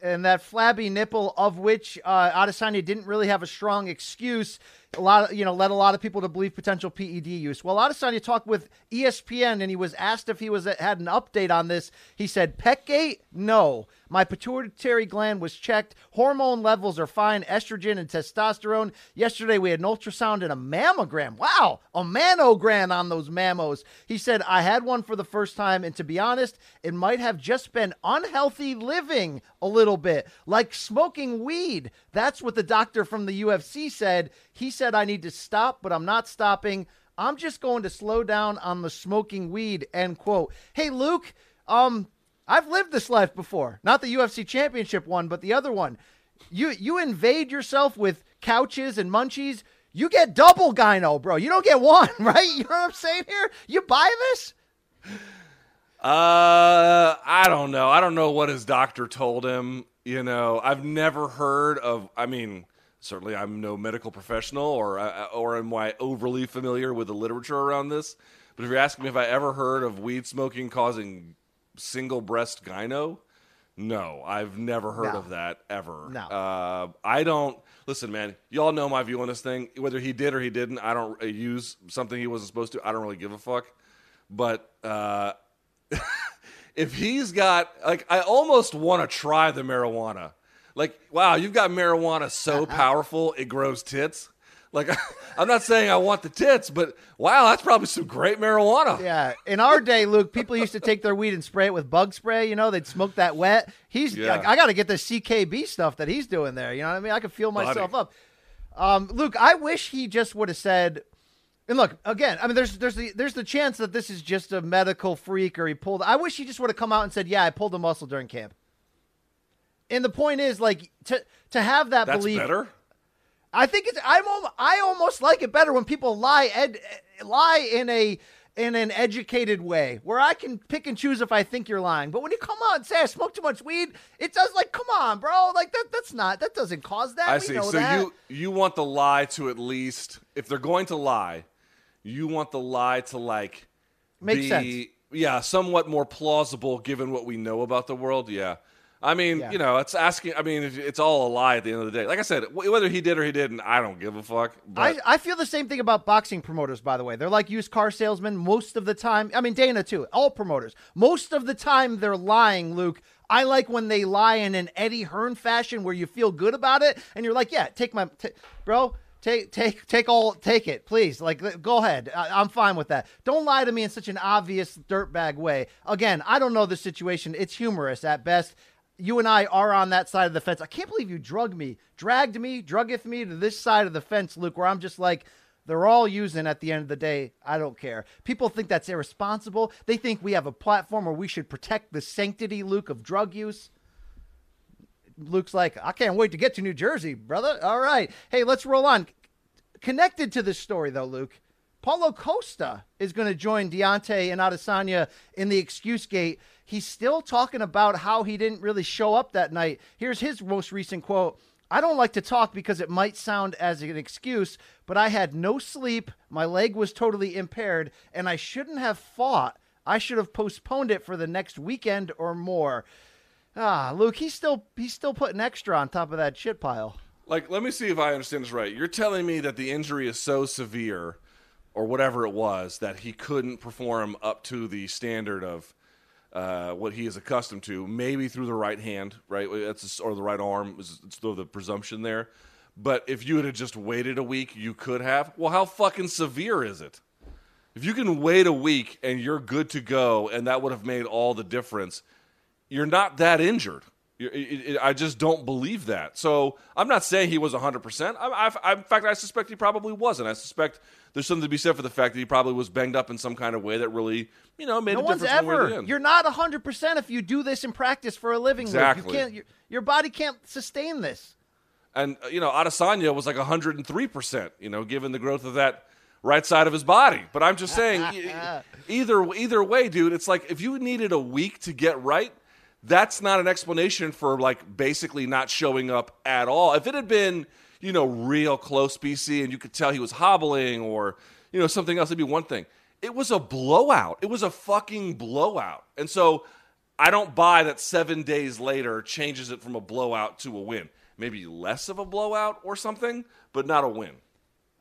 and that flabby nipple of which uh, Adesanya didn't really have a strong excuse. A lot of you know led a lot of people to believe potential PED use. Well, Adesanya talked with ESPN and he was asked if he was had an update on this. He said, "Petgate, no. My pituitary gland was checked. Hormone levels are fine. Estrogen and testosterone. Yesterday we had an ultrasound and a mammogram. Wow, a manogram on those mammos." He said, "I had one for the first time, and to be honest, it might have just been unhealthy living a little bit, like smoking weed. That's what the doctor from the UFC said. He said I need to stop, but I'm not stopping. I'm just going to slow down on the smoking weed. End quote. Hey Luke, um, I've lived this life before. Not the UFC championship one, but the other one. You you invade yourself with couches and munchies. You get double gyno, bro. You don't get one, right? You know what I'm saying here? You buy this? Uh, I don't know. I don't know what his doctor told him. You know, I've never heard of. I mean, certainly I'm no medical professional, or uh, or am I overly familiar with the literature around this? But if you're asking me if I ever heard of weed smoking causing single breast gyno, no, I've never heard No. of that ever. No. Uh, I don't listen, man. Y'all know my view on this thing. Whether he did or he didn't, I don't uh, use something he wasn't supposed to. I don't really give a fuck. But uh, if he's got like I almost want to try the marijuana. Like, wow, you've got marijuana so powerful it grows tits. Like I'm not saying I want the tits, but wow, that's probably some great marijuana. Yeah. In our day, Luke, people used to take their weed and spray it with bug spray. You know, they'd smoke that wet. He's, Yeah. I, got to get the CKB stuff that he's doing there. You know what I mean? I can feel myself Buddy. up. Um, Luke, I wish he just would have said, and look again. I mean, there's there's the there's the chance that this is just a medical freak or he pulled. I wish he just would have come out and said, "Yeah, I pulled a muscle during camp." And the point is, like, to to have that That's belief. better. I think it's I'm I almost like it better when people lie ed, lie in a in an educated way where I can pick and choose if I think you're lying. But when you come out and say I smoke too much weed, it does like come on, bro. Like that that's not that doesn't cause that. I We see. So that. you you want the lie to at least if they're going to lie, you want the lie to like Make be, sense. Yeah, somewhat more plausible given what we know about the world. Yeah. I mean, Yeah. you know, it's asking. I mean, it's all a lie at the end of the day. Like I said, whether he did or he didn't, I don't give a fuck. But I, I feel the same thing about boxing promoters, by the way. They're like used car salesmen most of the time. I mean, Dana, too. All promoters. Most of the time, they're lying, Luke. I like when they lie in an Eddie Hearn fashion where you feel good about it and you're like, yeah, take my, t- bro, take, take, take all, take it, please. Like, go ahead. I, I'm fine with that. Don't lie to me in such an obvious dirtbag way. Again, I don't know the situation. It's humorous at best you and I are on that side of the fence. I can't believe you drug me, dragged me, druggeth me to this side of the fence, Luke, where I'm just like, they're all using at the end of the day. I don't care. People think that's irresponsible. They think we have a platform where we should protect the sanctity, Luke, of drug use. Luke's like, I can't wait to get to New Jersey, brother. All right. Hey, let's roll on. Connected to this story, though, Luke, Paulo Costa is going to join Deontay and Adesanya in the excuse gate. He's still talking about how he didn't really show up that night. Here's his most recent quote. I don't like to talk because it might sound as an excuse, but I had no sleep. My leg was totally impaired, and I shouldn't have fought. I should have postponed it for the next weekend or more. Ah, Luke, he's still he's still putting extra on top of that shit pile. Like, let me see if I understand this right. You're telling me that the injury is so severe, or whatever it was, that he couldn't perform up to the standard of uh, what he is accustomed to, maybe through the right hand, right? That's or the right arm. It's still the presumption there. But if you had just waited a week, you could have. Well, how fucking severe is it? If you can wait a week and you're good to go, and that would have made all the difference, you're not that injured. I just don't believe that. So I'm not saying he was 100%. I, I, in fact, I suspect he probably wasn't. I suspect there's something to be said for the fact that he probably was banged up in some kind of way that really, you know, made no a one's difference. ever. You're not 100% if you do this in practice for a living. Exactly. You can't, your, your body can't sustain this. And, uh, you know, Adesanya was like 103%, you know, given the growth of that right side of his body. But I'm just saying, either either way, dude, it's like if you needed a week to get right – that's not an explanation for like basically not showing up at all. If it had been, you know, real close BC and you could tell he was hobbling or, you know, something else, it'd be one thing. It was a blowout. It was a fucking blowout. And so I don't buy that seven days later changes it from a blowout to a win. Maybe less of a blowout or something, but not a win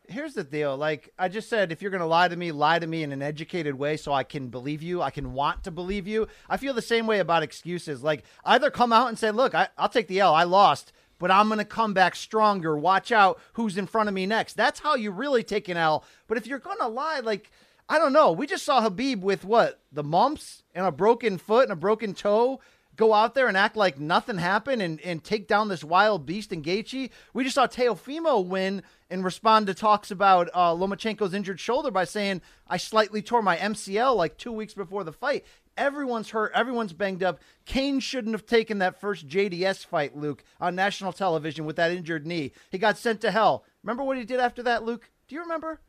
here's the deal. Like I just said, if you're going to lie to me, lie to me in an educated way so I can believe you. I can want to believe you. I feel the same way about excuses. Like either come out and say, look, I, I'll take the L. I lost, but I'm going to come back stronger. Watch out who's in front of me next. That's how you really take an L. But if you're going to lie, like, I don't know. We just saw Habib with what? The mumps and a broken foot and a broken toe go out there and act like nothing happened and, and take down this wild beast in Gaethje. We just saw Teofimo win and respond to talks about uh, Lomachenko's injured shoulder by saying, I slightly tore my MCL like two weeks before the fight. Everyone's hurt. Everyone's banged up. Cain shouldn't have taken that first JDS fight, Luke, on national television with that injured knee. He got sent to hell. Remember what he did after that, Luke? Do you remember?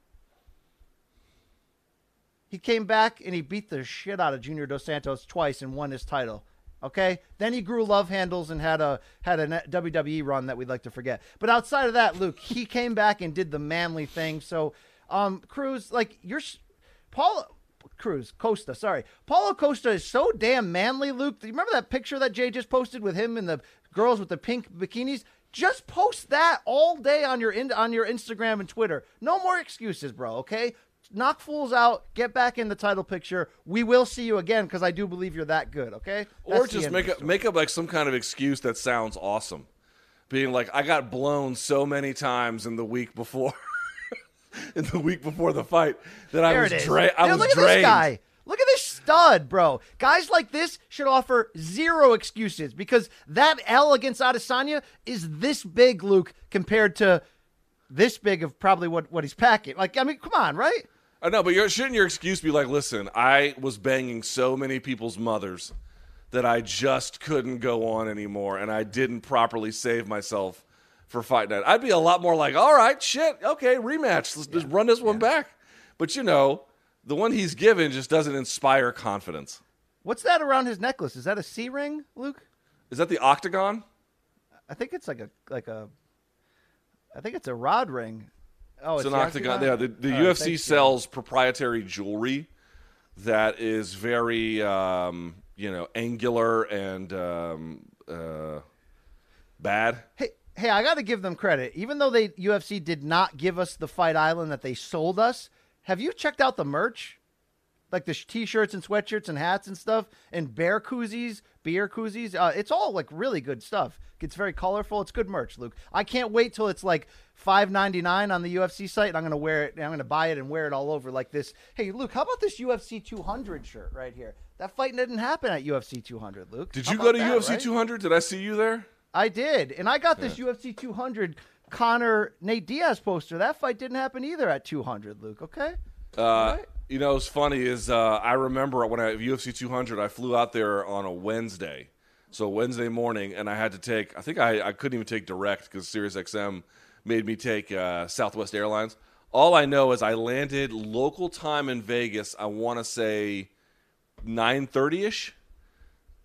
He came back and he beat the shit out of Junior Dos Santos twice and won his title. Okay, then he grew love handles and had a had a WWE run that we'd like to forget. But outside of that, Luke, he came back and did the manly thing. So, um, Cruz, like you're, Paul Cruz Costa, sorry, Paulo Costa is so damn manly. Luke, do you remember that picture that Jay just posted with him and the girls with the pink bikinis? Just post that all day on your in, on your Instagram and Twitter. No more excuses, bro. Okay, knock fools out, get back in the title picture. We will see you again because I do believe you're that good. Okay, That's or just make up make up like some kind of excuse that sounds awesome, being like I got blown so many times in the week before, in the week before the fight that there I was drained. I was look drained. At this guy. Look at this stud, bro. Guys like this should offer zero excuses because that L against Adesanya is this big, Luke, compared to this big of probably what, what he's packing. Like, I mean, come on, right? I know, but shouldn't your excuse be like, listen, I was banging so many people's mothers that I just couldn't go on anymore, and I didn't properly save myself for fight night. I'd be a lot more like, all right, shit, okay, rematch. Let's yeah. just run this one yeah. back. But you know, the one he's given just doesn't inspire confidence. What's that around his necklace? Is that a C ring, Luke? Is that the octagon? I think it's like a like a. I think it's a rod ring. Oh, it's, it's an octagon. Yeah, the, the oh, UFC sells proprietary jewelry that is very, um, you know, angular and um, uh, bad. Hey, hey, I got to give them credit. Even though they UFC did not give us the Fight Island that they sold us, have you checked out the merch? Like the t-shirts and sweatshirts and hats and stuff and bear koozies beer koozies uh, it's all like really good stuff it's very colorful it's good merch luke i can't wait till it's like 5.99 on the ufc site and i'm gonna wear it i'm gonna buy it and wear it all over like this hey luke how about this ufc 200 shirt right here that fight didn't happen at ufc 200 luke did you go to that, ufc right? 200 did i see you there i did and i got this yeah. ufc 200 Conor Nate Diaz poster. That fight didn't happen either at 200, Luke. Okay. Uh, right? You know, what's funny is uh, I remember when I UFC 200, I flew out there on a Wednesday, so Wednesday morning, and I had to take. I think I, I couldn't even take direct because SiriusXM made me take uh, Southwest Airlines. All I know is I landed local time in Vegas. I want to say 9:30 ish,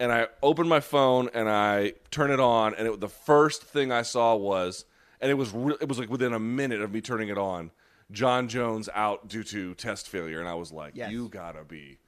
and I opened my phone and I turn it on, and it, the first thing I saw was, and it was re- it was like within a minute of me turning it on, Jon Jones out due to test failure, and I was like, Yes. you gotta be.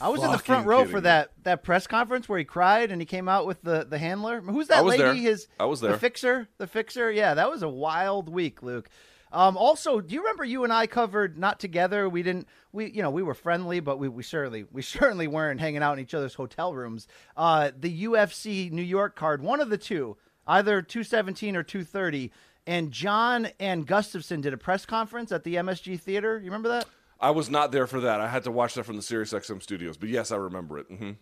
I was in the front row for me. that that press conference where he cried and he came out with the the handler. Who's that lady? there. His I was The there. fixer, the fixer. Yeah, that was a wild week, Luke. Um, also, do you remember you and I covered not together? We didn't. We you know we were friendly, but we, we certainly we certainly weren't hanging out in each other's hotel rooms. Uh, the UFC New York card, one of the two, either two seventeen or two thirty. And Jon and Gustafsson did a press conference at the MSG Theater. You remember that? I was not there for that. I had to watch that from the SiriusXM studios, but yes, I remember it. hmm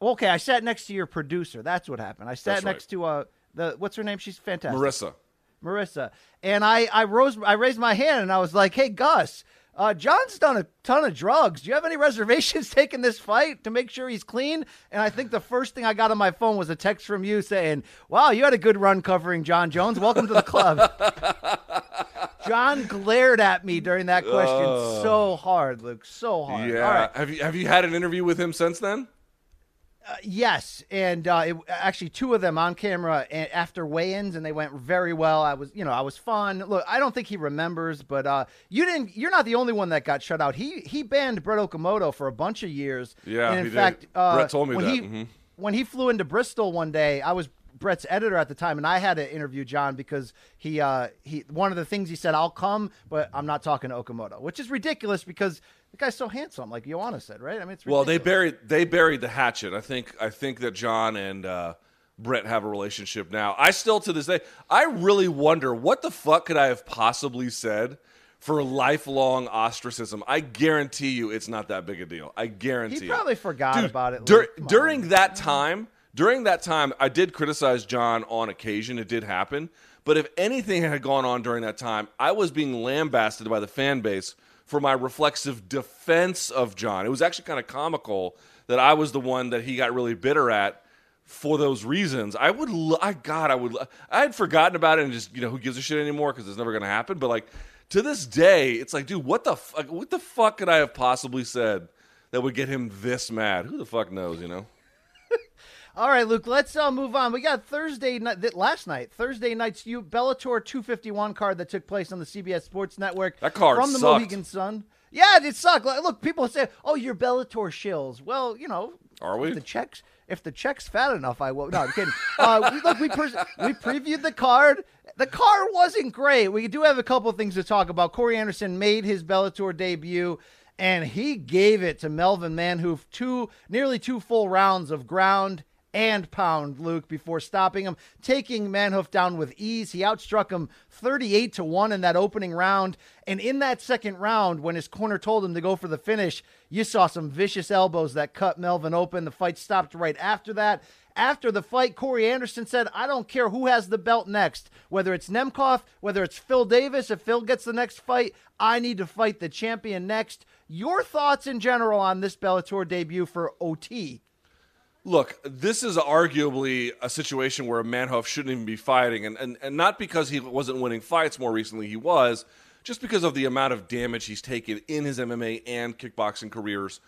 Okay, I sat next to your producer. That's what happened. I sat That's right. next to uh the what's her name? She's fantastic. Marissa. Marissa. And I I rose I raised my hand and I was like, "Hey Gus, uh, Jon's done a ton of drugs. Do you have any reservations taking this fight to make sure he's clean?" And I think the first thing I got on my phone was a text from you saying, "Wow, you had a good run covering Jon Jones. Welcome to the club." Jon glared at me during that question so hard, Luke, so hard. Yeah. All right. Have you have you had an interview with him since then? Uh, yes, and uh, it, actually two of them on camera after weigh-ins, and they went very well. I was, you know, I was fun. Look, I don't think he remembers, but uh, you didn't. You're not the only one that got shut out. He he banned Brett Okamoto for a bunch of years. Yeah, and in he did. fact, uh, Brett told me when that. He, Mhm. When he flew into Bristol one day, I was Brett's editor at the time, and I had to interview Jon because he uh, he one of the things he said, "I'll come, but I'm not talking to Okamoto," which is ridiculous because the guy's so handsome, like Joanna said, right? I mean, it's Well, they buried they buried the hatchet. I think I think that Jon and uh, Brett have a relationship now. I still to this day I really wonder what the fuck could I have possibly said for lifelong ostracism. I guarantee you it's not that big a deal. I guarantee He it. probably forgot Dude, about it. dur-. Come on. during that time, during that time, I did criticize Jon on occasion. It did happen. But if anything had gone on during that time, I was being lambasted by the fan base for my reflexive defense of Jon. It was actually kind of comical that I was the one that he got really bitter at for those reasons. I would, I God, I would, I had forgotten about it and just, you know, who gives a shit anymore because it's never going to happen. But like to this day, it's like, dude, what the fuck, what the fuck could I have possibly said that would get him this mad? Who the fuck knows, you know? All right, Luke. Let's uh, move on. We got Thursday night, last night, Thursday night's you Bellator 251 card that took place on the CBS Sports Network. That card from the sucked. Mohegan Sun. Yeah, it sucked. Look, people say, "Oh, you're Bellator shills." Well, you know, Are we? If the checks, if the check's fat enough, I will. No, I'm kidding. uh, we, look, we pres we previewed the card. The card wasn't great. We do have a couple of things to talk about. Corey Anderson made his Bellator debut, and he gave it to Melvin Manhoef two, nearly two full rounds of ground and pound Luke before stopping him, taking Manhoef down with ease. He outstruck him 38 to 1 in that opening round. And in that second round, when his corner told him to go for the finish, you saw some vicious elbows that cut Melvin open. The fight stopped right after that. After the fight, Corey Anderson said, I don't care who has the belt next, whether it's Nemkov, whether it's Phil Davis. If Phil gets the next fight, I need to fight the champion next. Your thoughts in general on this Bellator debut for OT? Look, this is arguably a situation where Manhoef shouldn't even be fighting, and, and, and not because he wasn't winning fights more recently, he was, just because of the amount of damage he's taken in his MMA and kickboxing careers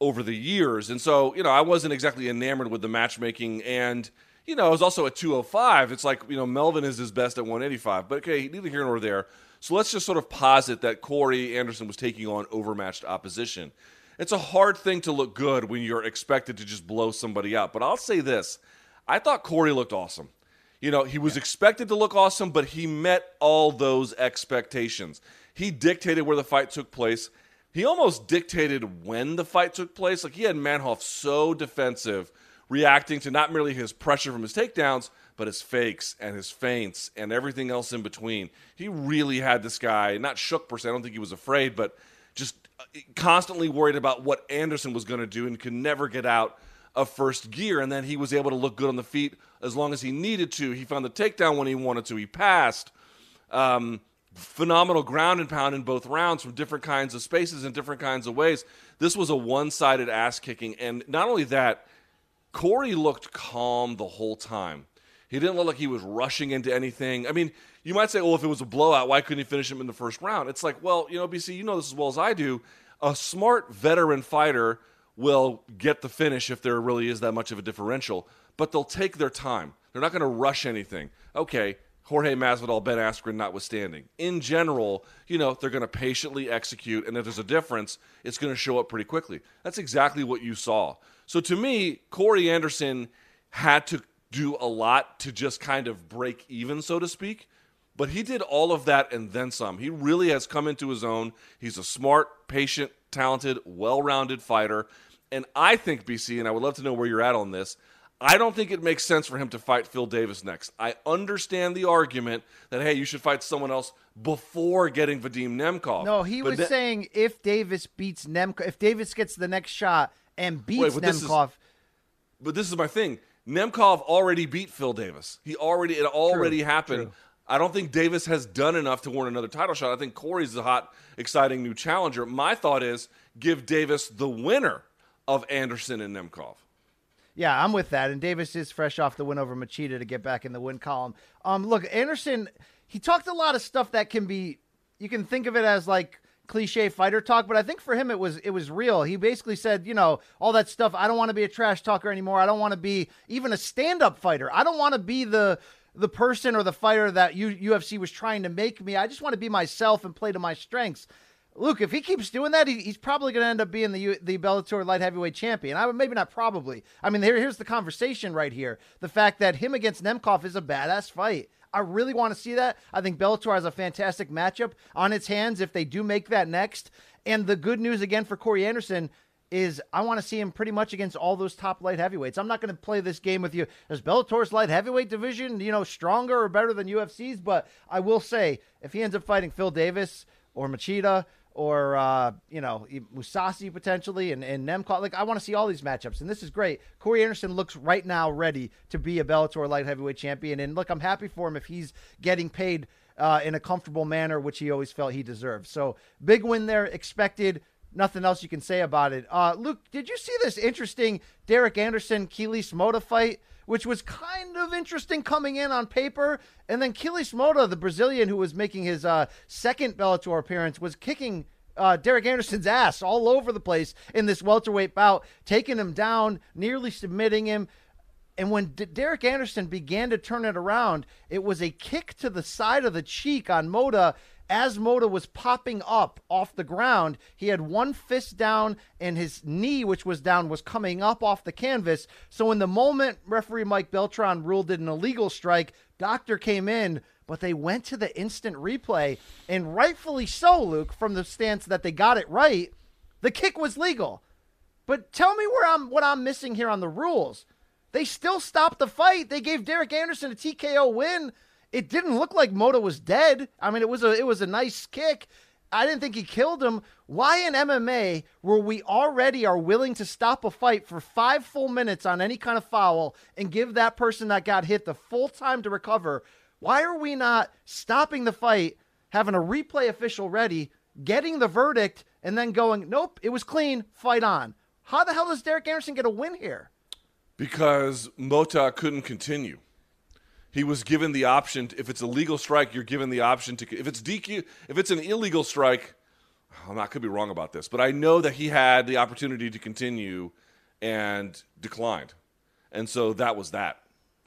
over the years. And so, you know, I wasn't exactly enamored with the matchmaking, and, you know, it was also at 205. It's like, you know, Melvin is his best at 185, but okay, neither here nor there. So let's just sort of posit that Corey Anderson was taking on overmatched opposition it's a hard thing to look good when you're expected to just blow somebody out. But I'll say this I thought Corey looked awesome. You know, he was expected to look awesome, but he met all those expectations. He dictated where the fight took place. He almost dictated when the fight took place. Like he had Manhoef so defensive, reacting to not merely his pressure from his takedowns, but his fakes and his feints and everything else in between. He really had this guy not shook per se. I don't think he was afraid, but constantly worried about what Anderson was going to do and could never get out of first gear. And then he was able to look good on the feet as long as he needed to. He found the takedown when he wanted to. He passed. Um, phenomenal ground and pound in both rounds from different kinds of spaces and different kinds of ways. This was a one sided ass kicking. And not only that, Corey looked calm the whole time. He didn't look like he was rushing into anything. I mean, you might say, well, if it was a blowout, why couldn't he finish him in the first round? It's like, well, you know, BC, you know this as well as I do. A smart veteran fighter will get the finish if there really is that much of a differential, but they'll take their time. They're not going to rush anything. Okay, Jorge Masvidal, Ben Askren notwithstanding. In general, you know, they're going to patiently execute, and if there's a difference, it's going to show up pretty quickly. That's exactly what you saw. So to me, Corey Anderson had to do a lot to just kind of break even, so to speak. But he did all of that and then some. He really has come into his own. He's a smart, patient, talented, well rounded fighter. And I think, BC, and I would love to know where you're at on this, I don't think it makes sense for him to fight Phil Davis next. I understand the argument that, hey, you should fight someone else before getting Vadim Nemkov. No, he was then- saying if Davis beats Nemkov, if Davis gets the next shot and beats but this is- Nemkov, But this is my thing. Nemkov already beat Phil Davis. He already it already happened. true. I don't think Davis has done enough to warrant another title shot. I think Corey's a hot, exciting new challenger. My thought is give Davis the winner of Anderson and Nemkov. Yeah, I'm with that. And Davis is fresh off the win over Machida to get back in the win column. Um, look, Anderson, he talked a lot of stuff that can be, you can think of it as like cliche fighter talk, but I think for him it was it was real. He basically said, you know, all that stuff. I don't want to be a trash talker anymore. I don't want to be even a stand up fighter. I don't want to be the the person or the fighter that U- UFC was trying to make me. I just want to be myself and play to my strengths. Luke, if he keeps doing that, he, he's probably going to end up being the U- the Bellator light heavyweight champion. I would maybe not probably. I mean, here, here's the conversation right here: the fact that him against Nemkov is a badass fight. I really want to see that. I think Bellator has a fantastic matchup on its hands if they do make that next. And the good news again for Corey Anderson is I want to see him pretty much against all those top light heavyweights. I'm not going to play this game with you. Is Bellator's light heavyweight division, you know, stronger or better than UFC's? But I will say, if he ends up fighting Phil Davis or Machida or uh, you know Mousasi potentially and, and Nemkov, like I want to see all these matchups, and this is great. Corey Anderson looks right now ready to be a Bellator light heavyweight champion, and look, I'm happy for him if he's getting paid. Uh, in a comfortable manner, which he always felt he deserved. So big win there, expected nothing else you can say about it. Uh, Luke, did you see this interesting Derek Anderson Killys Mota fight, which was kind of interesting coming in on paper, and then Killys Mota, the Brazilian who was making his uh, second Bellator appearance, was kicking. Uh, Derek Anderson's ass all over the place in this welterweight bout, taking him down, nearly submitting him. And when D- Derek Anderson began to turn it around, it was a kick to the side of the cheek on Mota as Mota was popping up off the ground. He had one fist down, and his knee, which was down, was coming up off the canvas. So, in the moment referee Mike Beltran ruled it an illegal strike, Doctor came in, but they went to the instant replay, and rightfully so, Luke, from the stance that they got it right. The kick was legal. But tell me where I'm what I'm missing here on the rules. They still stopped the fight. They gave Derek Anderson a TKO win. It didn't look like Mota was dead. I mean, it was a it was a nice kick. I didn't think he killed him. Why in MMA, where we already are willing to stop a fight for five full minutes on any kind of foul and give that person that got hit the full time to recover, why are we not stopping the fight, having a replay official ready, getting the verdict, and then going, nope, it was clean, fight on? How the hell does Derek Anderson get a win here? because Mota couldn't continue. He was given the option. If it's a legal strike, you're given the option to. If it's DQ, if it's an illegal strike, I'm not, I could be wrong about this, but I know that he had the opportunity to continue and declined, and so that was that.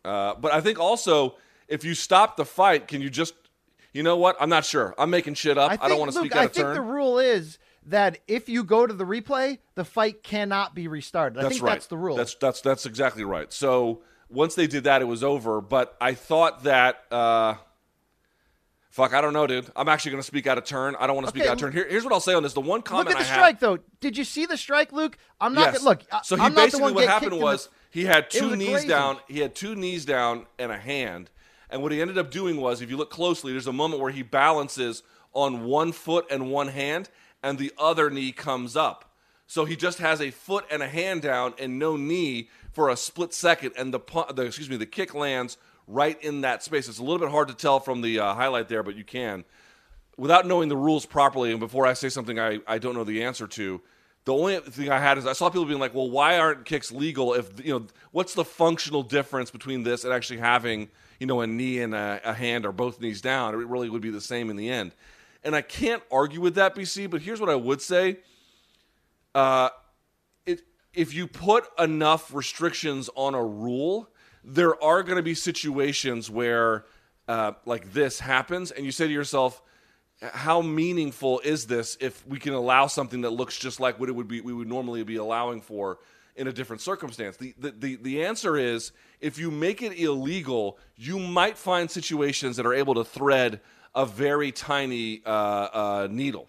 Uh, but I think also, if you stop the fight, can you just, you know what? I'm not sure. I'm making shit up. I, think, don't want to speak out I of turn. I think the rule is that if you go to the replay, the fight cannot be restarted. I That's think right. that's the rule. That's that's that's exactly right. So once they did that, it was over. But I thought that. Uh, fuck, I don't know, dude. I'm actually going to speak out of turn. I don't want to speak out of turn. Here, here's what I'll say on this. The one comment Look at the I strike, though. Did you see the strike, Luke? I'm not yes. gonna look. I- So he I'm basically what happened was the- he had two knees grazing. down. He had two knees down and a hand. And what he ended up doing was, if you look closely, there's a moment where he balances on one foot and one hand, and the other knee comes up. So he just has a foot and a hand down and no knee for a split second, and the, the excuse me, the kick lands right in that space. It's a little bit hard to tell from the uh, highlight there, but you can without knowing the rules properly and before I say something I, I don't know the answer to, the only thing I had is I saw people being like, well, why aren't kicks legal if, you know, what's the functional difference between this and actually having, you know, a knee and a, a hand or both knees down? It really would be the same in the end. And I can't argue with that, BC, but here's what I would say. Uh, if you put enough restrictions on a rule, there are going to be situations where uh, like this happens, and you say to yourself, "How meaningful is this if we can allow something that looks just like what it would be we would normally be allowing for in a different circumstance?" The the the, the answer is if you make it illegal, you might find situations that are able to thread a very tiny uh, uh, needle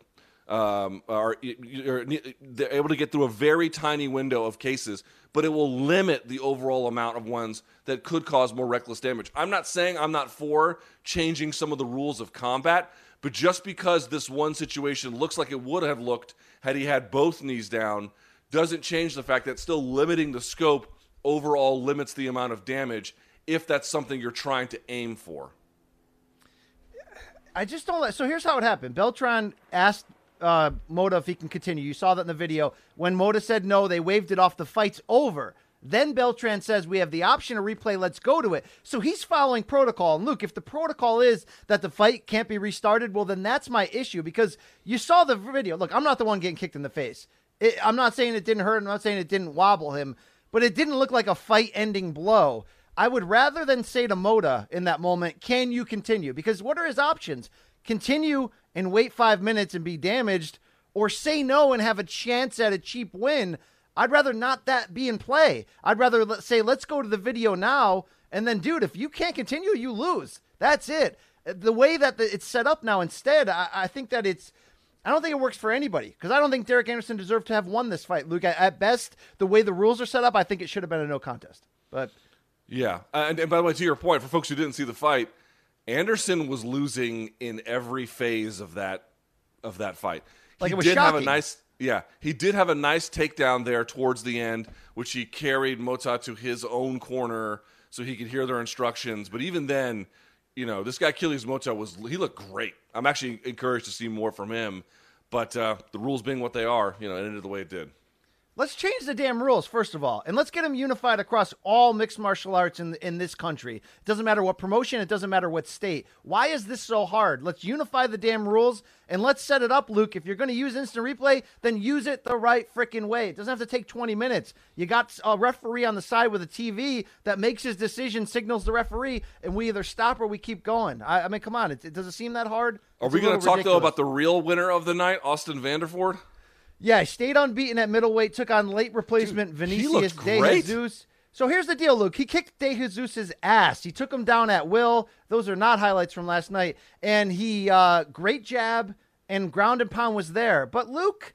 um, are they're able to get through a very tiny window of cases, but it will limit the overall amount of ones that could cause more reckless damage. I'm not saying I'm not for changing some of the rules of combat, but just because this one situation looks like it would have looked had he had both knees down, doesn't change the fact that still limiting the scope overall limits the amount of damage if that's something you're trying to aim for. I just don't. So here's how it happened. Beltran asked uh, Mota if he can continue. You saw that in the video. When Mota said no, they waved it off. The fight's over. Then Beltran says we have the option to replay. Let's go to it. So he's following protocol. And Luke, if the protocol is that the fight can't be restarted, well, then that's my issue because you saw the video. Look, I'm not the one getting kicked in the face. It, I'm not saying it didn't hurt. I'm not saying it didn't wobble him, but it didn't look like a fight-ending blow. I would rather than say to Mota in that moment, "Can you continue?" Because what are his options? Continue and wait five minutes and be damaged, or say no and have a chance at a cheap win. I'd rather not that be in play. I'd rather let, say, let's go to the video now. And then, dude, if you can't continue, you lose. That's it. Uh, the way that it's set up now, instead, I, I think that it's. I don't think it works for anybody because I don't think Derek Anderson deserved to have won this fight, Luke. At best, the way the rules are set up, I think it should have been a no contest. But yeah, and, and by the way, to your point, for folks who didn't see the fight, Anderson was losing in every phase of that of that fight. Like he it was did shocking. have a nice yeah, he did have a nice takedown there towards the end, which he carried Mota to his own corner so he could hear their instructions. But even then, you know, this guy Killys Mota was he looked great. I'm actually encouraged to see more from him. But uh, the rules being what they are, you know, it ended the way it did. Let's change the damn rules, first of all, and let's get them unified across all mixed martial arts in, in this country. It doesn't matter what promotion, it doesn't matter what state. Why is this so hard? Let's unify the damn rules and let's set it up, Luke. If you're going to use instant replay, then use it the right freaking way. It doesn't have to take 20 minutes. You got a referee on the side with a TV that makes his decision, signals the referee, and we either stop or we keep going. I, I mean, come on. It, it, does it seem that hard? Are It's we going to talk though about the real winner of the night, Austin Vanderford? Yeah, he stayed unbeaten at middleweight, took on late replacement he Vinicius De great. Jesus. So here's the deal, Luke. He kicked De Jesus' ass. He took him down at will. Those are not highlights from last night. And he, uh, great jab and ground and pound was there. But Luke,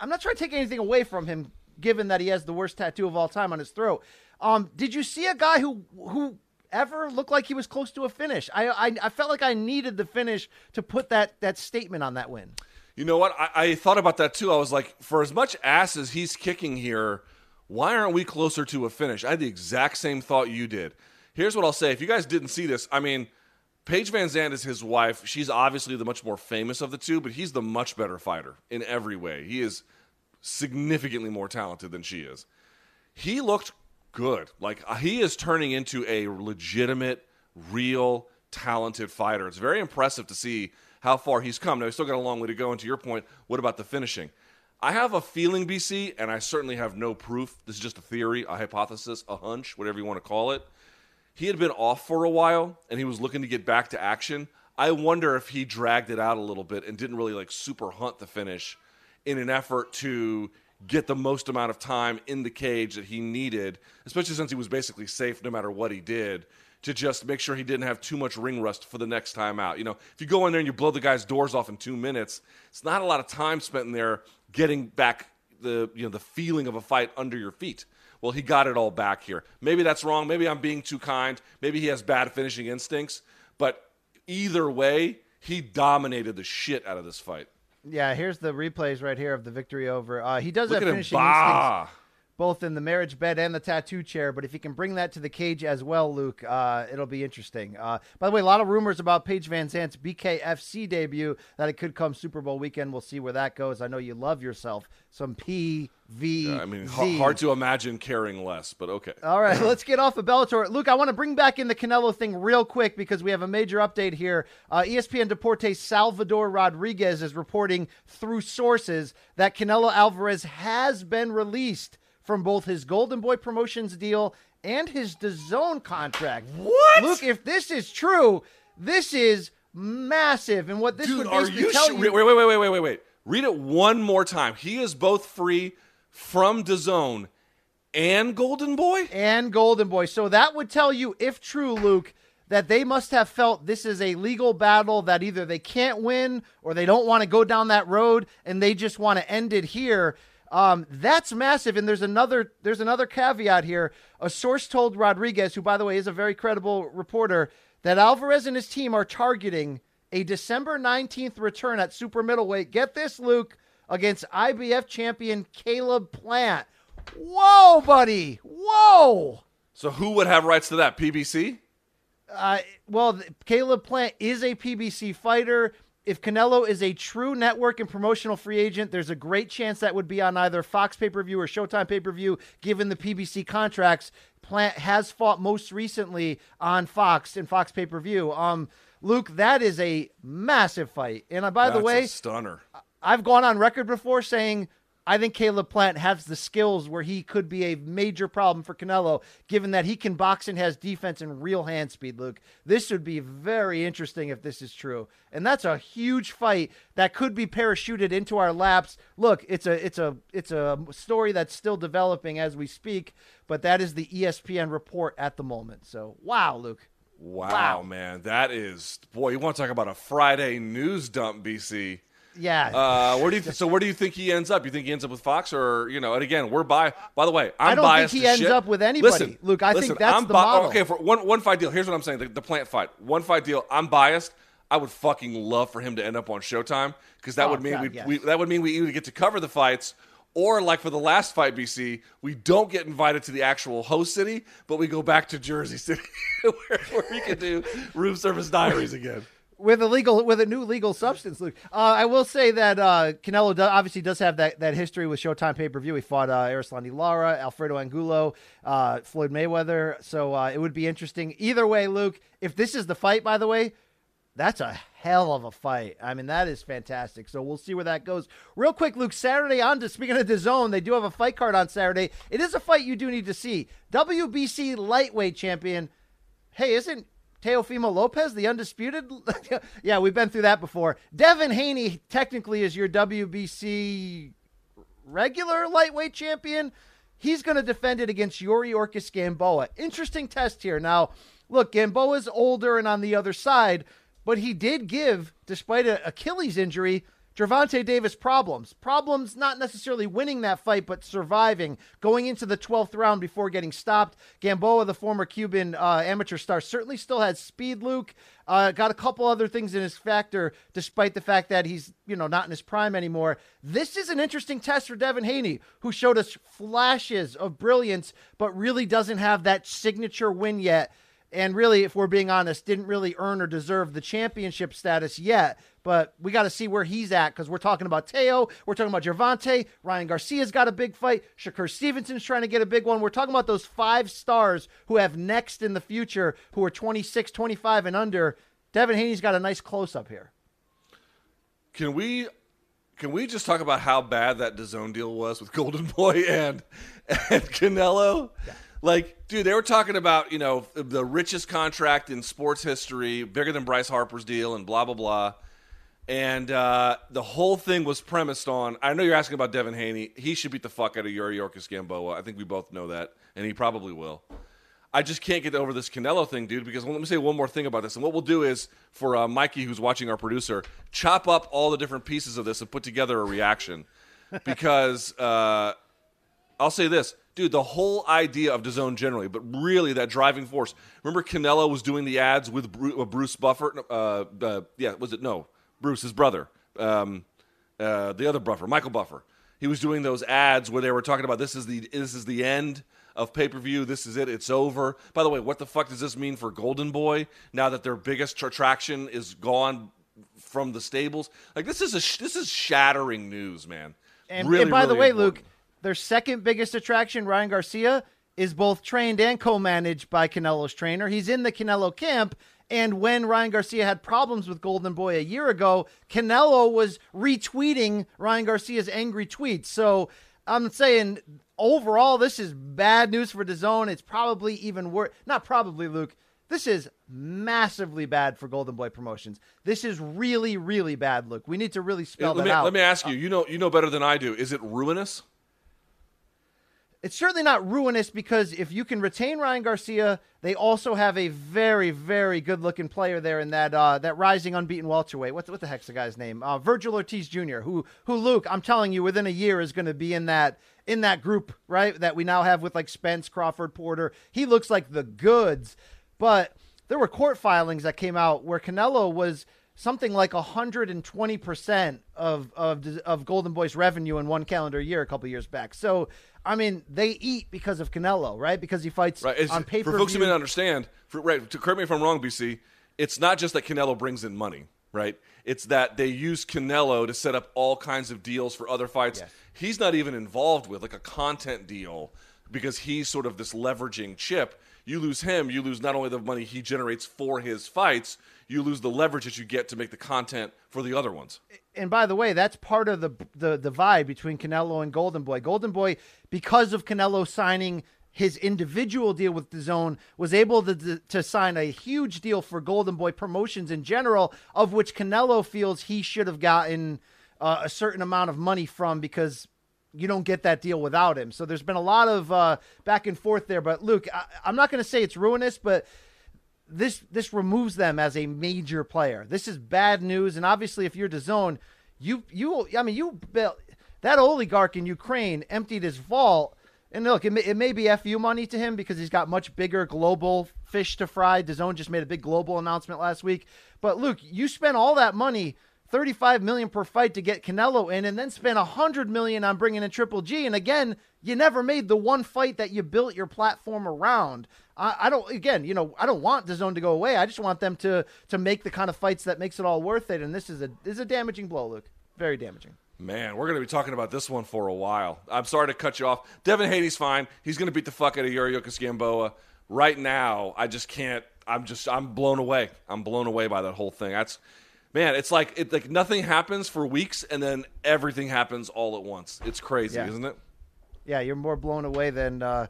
I'm not trying to take anything away from him, given that he has the worst tattoo of all time on his throat. Um, did you see a guy who who ever looked like he was close to a finish? I, I I felt like I needed the finish to put that that statement on that win. You know what? I, I thought about that too. I was like, for as much ass as he's kicking here, why aren't we closer to a finish? I had the exact same thought you did. Here's what I'll say. If you guys didn't see this, I mean, Paige VanZant is his wife. She's obviously the much more famous of the two, but he's the much better fighter in every way. He is significantly more talented than she is. He looked good. Like uh, he is turning into a legitimate, real, talented fighter. It's very impressive to see how far he's come. Now he's still got a long way to go. And to your point, what about the finishing? I have a feeling, BC, and I certainly have no proof. This is just a theory, a hypothesis, a hunch, whatever you want to call it. He had been off for a while and he was looking to get back to action. I wonder if he dragged it out a little bit and didn't really like super hunt the finish in an effort to get the most amount of time in the cage that he needed, especially since he was basically safe no matter what he did, to just make sure he didn't have too much ring rust for the next time out. You know, if you go in there and you blow the guy's doors off in two minutes, it's not a lot of time spent in there getting back the you know the feeling of a fight under your feet. Well, he got it all back here. Maybe that's wrong. Maybe I'm being too kind. Maybe he has bad finishing instincts. But either way, he dominated the shit out of this fight. Yeah, here's the replays right here of the victory over. Uh, he does Look have finishing instincts! Both in the marriage bed and the tattoo chair, but if he can bring that to the cage as well, Luke, uh, it'll be interesting. Uh, by the way, a lot of rumors about Paige VanZant's BKFC debut that it could come Super Bowl weekend. We'll see where that goes. I know you love yourself some PVZ. I mean, h- hard to imagine caring less, but okay. All right, let's get off of Bellator. Luke, I want to bring back in the Canelo thing real quick because we have a major update here. Uh, ESPN Deportes Salvador Rodriguez is reporting through sources that Canelo Alvarez has been released from both his Golden Boy Promotions deal and his DAZN contract. What? Luke, if this is true, this is massive. And what this Dude, would are basically you tell sure? you Wait, wait, wait, wait, wait, wait, wait. Read it one more time. He is both free from DAZN and Golden Boy. and Golden Boy. So that would tell you, if true, Luke, that they must have felt this is a legal battle that either they can't win or they don't want to go down that road and they just want to end it here. Um, that's massive. And there's another there's another caveat here. A source told Rodriguez, who by the way is a very credible reporter, that Alvarez and his team are targeting a December 19th return at super middleweight. Get this, Luke, against IBF champion Caleb Plant. Whoa, buddy. Whoa. So who would have rights to that? PBC. Uh, well, Caleb Plant is a PBC fighter. If Canelo is a true network and promotional free agent, there's a great chance that would be on either Fox pay per view or Showtime pay per view, given the PBC contracts. Plant has fought most recently on Fox and Fox pay per view. Um, Luke, that is a massive fight. And uh, by the way, stunner. I've gone on record before saying I think Caleb Plant has the skills where he could be a major problem for Canelo, given that he can box and has defense and real hand speed, Luke. This would be very interesting if this is true. And that's a huge fight that could be parachuted into our laps. Look, it's a it's a it's a story that's still developing as we speak, but that is the ESPN report at the moment. So wow, Luke. Wow, Wow. man, that is boy. You want to talk about a Friday news dump, BC? Yeah. Uh, where do you th- so where do you think he ends up? You think he ends up with Fox or you know? And again, we're by. By the way, I'm I don't think he ends shit. up with anybody, Listen, Luke, I think that's I'm the model. Okay, for one one fight deal. Here's what I'm saying: the, the plant fight, one fight deal. I'm biased. I would fucking love for him to end up on Showtime because that Oh, would mean God, we, yes. we that would mean we either get to cover the fights. Or like for the last fight, BC, we don't get invited to the actual host city, but we go back to Jersey City, where, where we can do room service diaries again. With a legal with a new legal substance, Luke. Uh, I will say that uh, Canelo do, obviously does have that, that history with Showtime pay per view. He fought uh, Erislandy Lara, Alfredo Angulo, uh, Floyd Mayweather. So uh, it would be interesting. Either way, Luke. If this is the fight, by the way, that's a hell of a fight. I mean, that is fantastic. So we'll see where that goes. Real quick, Luke. Saturday on to speaking of the zone, they do have a fight card on Saturday. It is a fight you do need to see. WBC lightweight champion. Hey, isn't Teofimo Lopez the undisputed? yeah, we've been through that before. Devin Haney technically is your WBC regular lightweight champion. He's going to defend it against Yuriorkis Gamboa. Interesting test here. Now, look, Gamboa's older and on the other side, but he did give, despite an Achilles injury, Gervonta Davis problems. Problems not necessarily winning that fight, but surviving, going into the 12th round before getting stopped. Gamboa, the former Cuban uh, amateur star, certainly still has speed, Luke. Uh, got a couple other things in his factor, despite the fact that he's, you know, not in his prime anymore. This is an interesting test for Devin Haney, who showed us flashes of brilliance, but really doesn't have that signature win yet and really, if we're being honest, didn't really earn or deserve the championship status yet. But we got to see where he's at because we're talking about Teo, we're talking about Gervonta, Ryan Garcia's got a big fight, Shakur Stevenson's trying to get a big one. We're talking about those five stars who have next in the future, who are 26, 25, and under. Devin Haney's got a nice close up here. Can we can we just talk about how bad that DAZN deal was with Golden Boy and and Canelo? Like, dude, they were talking about you know the richest contract in sports history, bigger than Bryce Harper's deal, and blah blah blah. And uh, the whole thing was premised on. I know you're asking about Devin Haney. He should beat the fuck out of Yuriorkis Gamboa. I think we both know that, and he probably will. I just can't get over this Canelo thing, dude. Because let me say one more thing about this. And what we'll do is for uh, Mikey, who's watching our producer, chop up all the different pieces of this and put together a reaction. because uh, I'll say this, dude. The whole idea of DAZN generally, but really that driving force. Remember, Canelo was doing the ads with Bruce, Bruce Buffer. Uh, uh, yeah, was it no Bruce, his brother, um, uh, the other Buffer, Michael Buffer. He was doing those ads where they were talking about this is the this is the end of pay per view. This is it. It's over. By the way, what the fuck does this mean for Golden Boy now that their biggest attraction is gone from the stables? Like this is a sh- this is shattering news, man. And, really, and by the way, important. Luke, their second biggest attraction, Ryan Garcia, is both trained and co-managed by Canelo's trainer. He's in the Canelo camp. And when Ryan Garcia had problems with Golden Boy a year ago, Canelo was retweeting Ryan Garcia's angry tweets. So I'm saying overall, this is bad news for DAZN. It's probably even worse. Not probably, Luke. This is massively bad for Golden Boy Promotions. This is really, really bad, Luke. We need to really spell let that me out. let me ask you. Uh, you know you know better than I do. Is it ruinous? It's certainly not ruinous because if you can retain Ryan Garcia, they also have a very, very good-looking player there in that uh, that rising unbeaten welterweight. What, what the heck's the guy's name? Uh, Virgil Ortiz Jr. Who who Luke, I'm telling you, within a year is going to be in that in that group, right? That we now have with like Spence, Crawford, Porter. He looks like the goods, but there were court filings that came out where Canelo was something like 120% of, of of Golden Boy's revenue in one calendar year a couple years back. So, I mean, they eat because of Canelo, right? Because he fights Right. It's, on paper. for folks who may not understand, for, right, to correct me if I'm wrong, BC, it's not just that Canelo brings in money, right? It's that they use Canelo to set up all kinds of deals for other fights. Yes. He's not even involved with, like a content deal, because he's sort of this leveraging chip. You lose him, you lose not only the money he generates for his fights, you lose the leverage that you get to make the content for the other ones. and by the way, that's part of the the divide between Canelo and Golden Boy. Golden Boy, because of Canelo signing his individual deal with DAZN, was able to to sign a huge deal for Golden Boy promotions in general, of which Canelo feels he should have gotten uh, a certain amount of money from because you don't get that deal without him. So there's been a lot of uh, back and forth there. But Luke, I, I'm not going to say it's ruinous, but this this removes them as a major player. This is bad news, and obviously, if you're DAZN, you you I mean you built that oligarch in Ukraine emptied his vault, and look, it may, it may be fu money to him because he's got much bigger global fish to fry. DAZN just made a big global announcement last week, but Luke, you spent all that money. 35 million per fight to get Canelo in and then spent 100 million on bringing in Triple G and again you never made the one fight that you built your platform around. I, I don't again, you know, I don't want DAZN to go away. I just want them to to make the kind of fights that makes it all worth it. And this is a this is a damaging blow, Luke. Very damaging. Man, we're going to be talking about this one for a while. I'm sorry to cut you off. Devin Haney's fine. He's going to beat the fuck out of Yuriorkis Gamboa. Right now, I just can't. I'm just. I'm blown away. I'm blown away by that whole thing. That's man. It's like it like nothing happens for weeks, and then everything happens all at once. It's crazy, Yeah. isn't it? Yeah, you're more blown away than. Uh,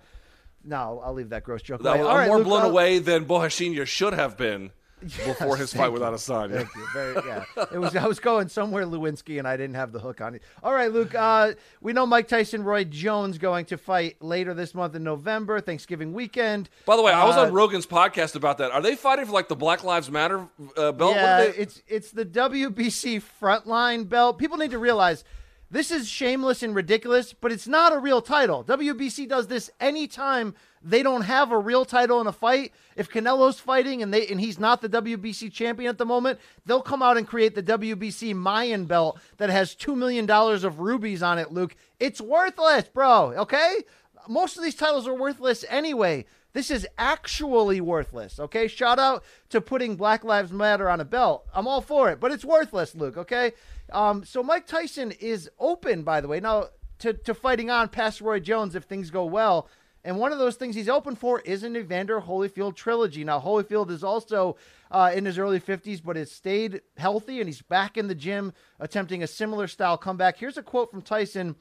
no, I'll leave that gross joke. I'm right, more Luke, blown uh, away than Borrachinha should have been before his fight you. with Adesanya. Thank you. Very, yeah. It was I was going somewhere Lewinsky and I didn't have the hook on it. All right, Luke. Uh, we know Mike Tyson, Roy Jones going to fight later this month in November, Thanksgiving weekend. By the way, I was Uh, on Rogan's podcast about that. Are they fighting for like the Black Lives Matter uh, belt? Yeah, they- it's it's the WBC frontline belt. People need to realize this is shameless and ridiculous, but it's not a real title. WBC does this anytime they don't have a real title in a fight. If Canelo's fighting and they and he's not the WBC champion at the moment, they'll come out and create the WBC Mayan belt that has two million dollars of rubies on it. Luke, it's worthless, bro. Okay, most of these titles are worthless anyway. This is actually worthless. Okay, shout out to putting Black Lives Matter on a belt. I'm all for it, but it's worthless, Luke. Okay, um, so Mike Tyson is open, by the way, now to to fighting on past Roy Jones if things go well. And one of those things he's open for is an Evander Holyfield trilogy. Now, Holyfield is also uh, in his early 50s, but has stayed healthy and he's back in the gym attempting a similar style comeback. Here's a quote from Tyson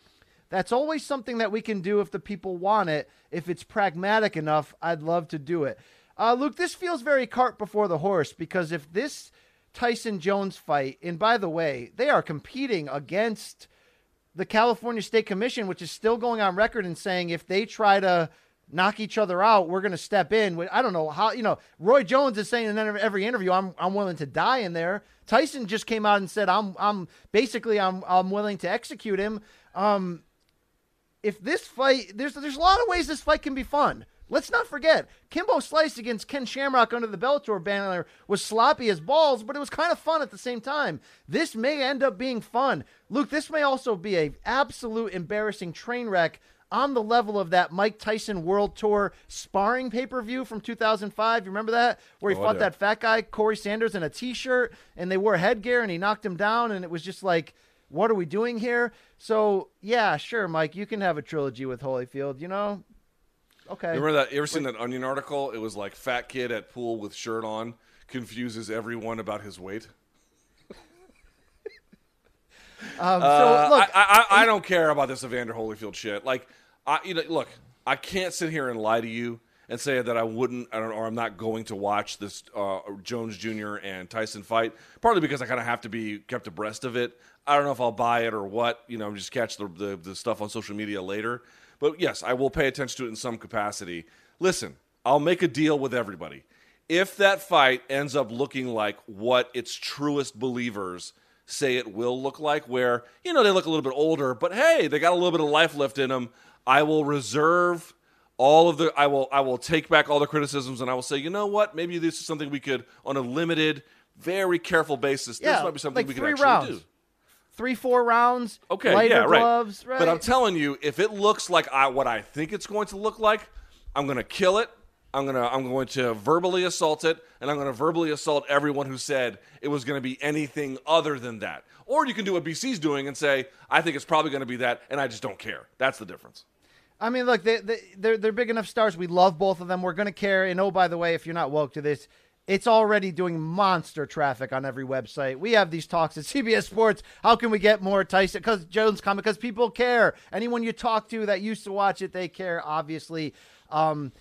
That's always something that we can do if the people want it. If it's pragmatic enough, I'd love to do it. Uh, Luke, this feels very cart before the horse because if this Tyson Jones fight, and by the way, they are competing against the California State Commission, which is still going on record and saying if they try to knock each other out, we're going to step in. I don't know how, you know, Roy Jones is saying in every interview, I'm, I'm willing to die in there. Tyson just came out and said, I'm, I'm basically, I'm, I'm willing to execute him. Um, if this fight, there's, there's a lot of ways this fight can be fun. Let's not forget, Kimbo Slice against Ken Shamrock under the Bellator banner was sloppy as balls, but it was kind of fun at the same time. This may end up being fun. Luke, this may also be a absolute embarrassing train wreck on the level of that Mike Tyson World Tour sparring pay-per-view from 2005. You remember that? Where he Oh, fought that fat guy, Corey Sanders, in a t-shirt, and they wore headgear, and he knocked him down, and it was just like, what are we doing here? So, yeah, sure, Mike, you can have a trilogy with Holyfield, you know? Okay. You remember that? You ever seen that Onion article? It was like fat kid at pool with shirt on confuses everyone about his weight. Um, so Uh, look, I, I, I don't care about this Evander Holyfield shit. Like, I you know look, I can't sit here and lie to you and say that I wouldn't I don't, or I'm not going to watch this uh, Jones Jr. and Tyson fight. Partly because I kind of have to be kept abreast of it. I don't know if I'll buy it or what. You know, just catch the, the the stuff on social media later. But yes, I will pay attention to it in some capacity. Listen, I'll make a deal with everybody. If that fight ends up looking like what its truest believers say it will look like, where, you know, they look a little bit older, but hey, they got a little bit of life left in them, I will reserve all of the I will I will take back all the criticisms and I will say, you know what, maybe this is something we could on a limited, very careful basis. Yeah, this might be something like we could actually rounds. do. Three, four rounds. Okay, lighter yeah, right. gloves, right. But I'm telling you, if it looks like I, what I think it's going to look like, I'm going to kill it. I'm gonna I'm going to verbally assault it, and I'm going to verbally assault everyone who said it was going to be anything other than that. Or you can do what BC's doing and say, I think it's probably going to be that, and I just don't care. That's the difference. I mean, look, they, they, they're they're big enough stars. We love both of them. We're gonna care. And oh, by the way, if you're not woke to this, it's already doing monster traffic on every website. We have these talks at CBS Sports. How can we get more Tyson? Because Jones coming. Because people care. Anyone you talk to that used to watch it, they care. Obviously. Um,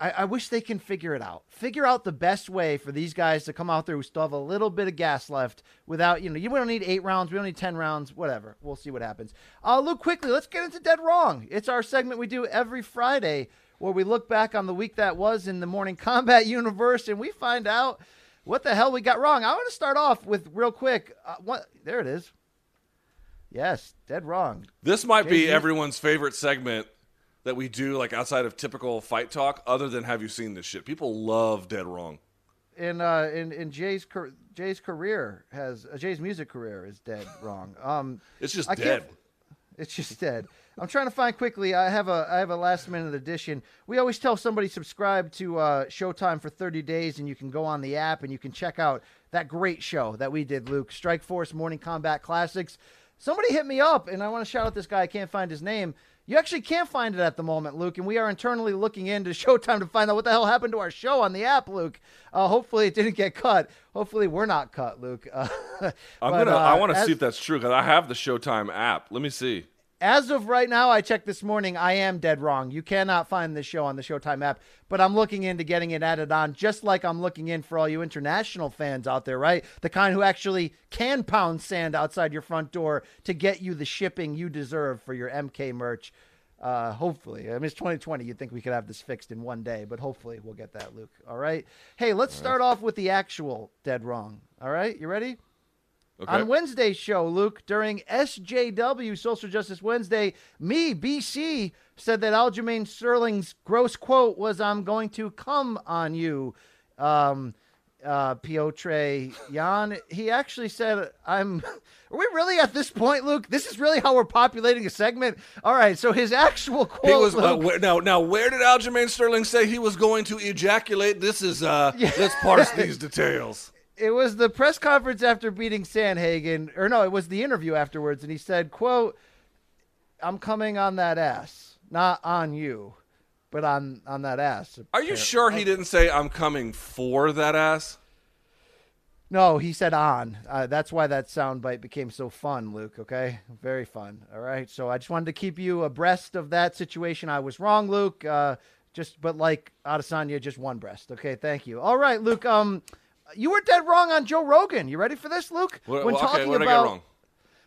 I, I wish they can figure it out. Figure out the best way for these guys to come out there who still have a little bit of gas left without, you know, you don't need eight rounds. We don't need 10 rounds, whatever. We'll see what happens. Uh, Luke, quickly, let's get into Dead Wrong. It's our segment we do every Friday where we look back on the week that was in the Morning Kombat universe and we find out what the hell we got wrong. I want to start off with real quick. Uh, what? There it is. Yes, dead wrong. This might be everyone's favorite segment that we do, like outside of typical fight talk, other than have you seen this shit? People love Dead Wrong. in uh in in Jay's Jay's career has uh, Jay's music career is dead wrong. Um, It's just I dead. it's just dead. I'm trying to find quickly. I have a I have a last minute edition. We always tell somebody subscribe to uh, Showtime for 30 days, and you can go on the app and you can check out that great show that we did, Luke Strikeforce Morning Kombat Classics. Somebody hit me up, and I want to shout out this guy. I can't find his name. You actually can't find it at the moment, Luke, and we are internally looking into Showtime to find out what the hell happened to our show on the app, Luke. Uh, hopefully, it didn't get cut. Hopefully, we're not cut, Luke. Uh, I'm but, gonna. I uh, want to see if that's true because I have the Showtime app. Let me see. As of right now, I checked this morning. I am dead wrong. You cannot find this show on the Showtime app, but I'm looking into getting it added on, just like I'm looking in for all you international fans out there, right? The kind who actually can pound sand outside your front door to get you the shipping you deserve for your MK merch. Uh, hopefully, I mean it's 2020. You'd think we could have this fixed in one day, but hopefully we'll get that, Luke. All right. Hey, let's start off with the actual dead wrong. All right, you ready? Okay. On Wednesday's show, Luke, during SJW Social Justice Wednesday, me, BC, said that Aljamain Sterling's gross quote was, I'm going to come on you, um, uh, Petr Yan. He actually said, I'm. Are we really at this point, Luke? This is really how we're populating a segment? All right, so his actual quote. He was uh, where, now. Now, where did Aljamain Sterling say he was going to ejaculate? This is. uh Let's parse these details. It was the press conference after beating Sandhagen, or no, it was the interview afterwards, and he said, "quote I'm coming on that ass, not on you, but on on that ass." Are you sure he didn't say I'm coming for that ass? No, he said on. Uh, that's why that soundbite became so fun, Luke. Okay, very fun. All right, so I just wanted to keep you abreast of that situation. I was wrong, Luke. Uh, just but like Adesanya, just one breast. Okay, thank you. All right, Luke. Um, you were dead wrong on Joe Rogan. You ready for this, Luke? What, when well, talking I about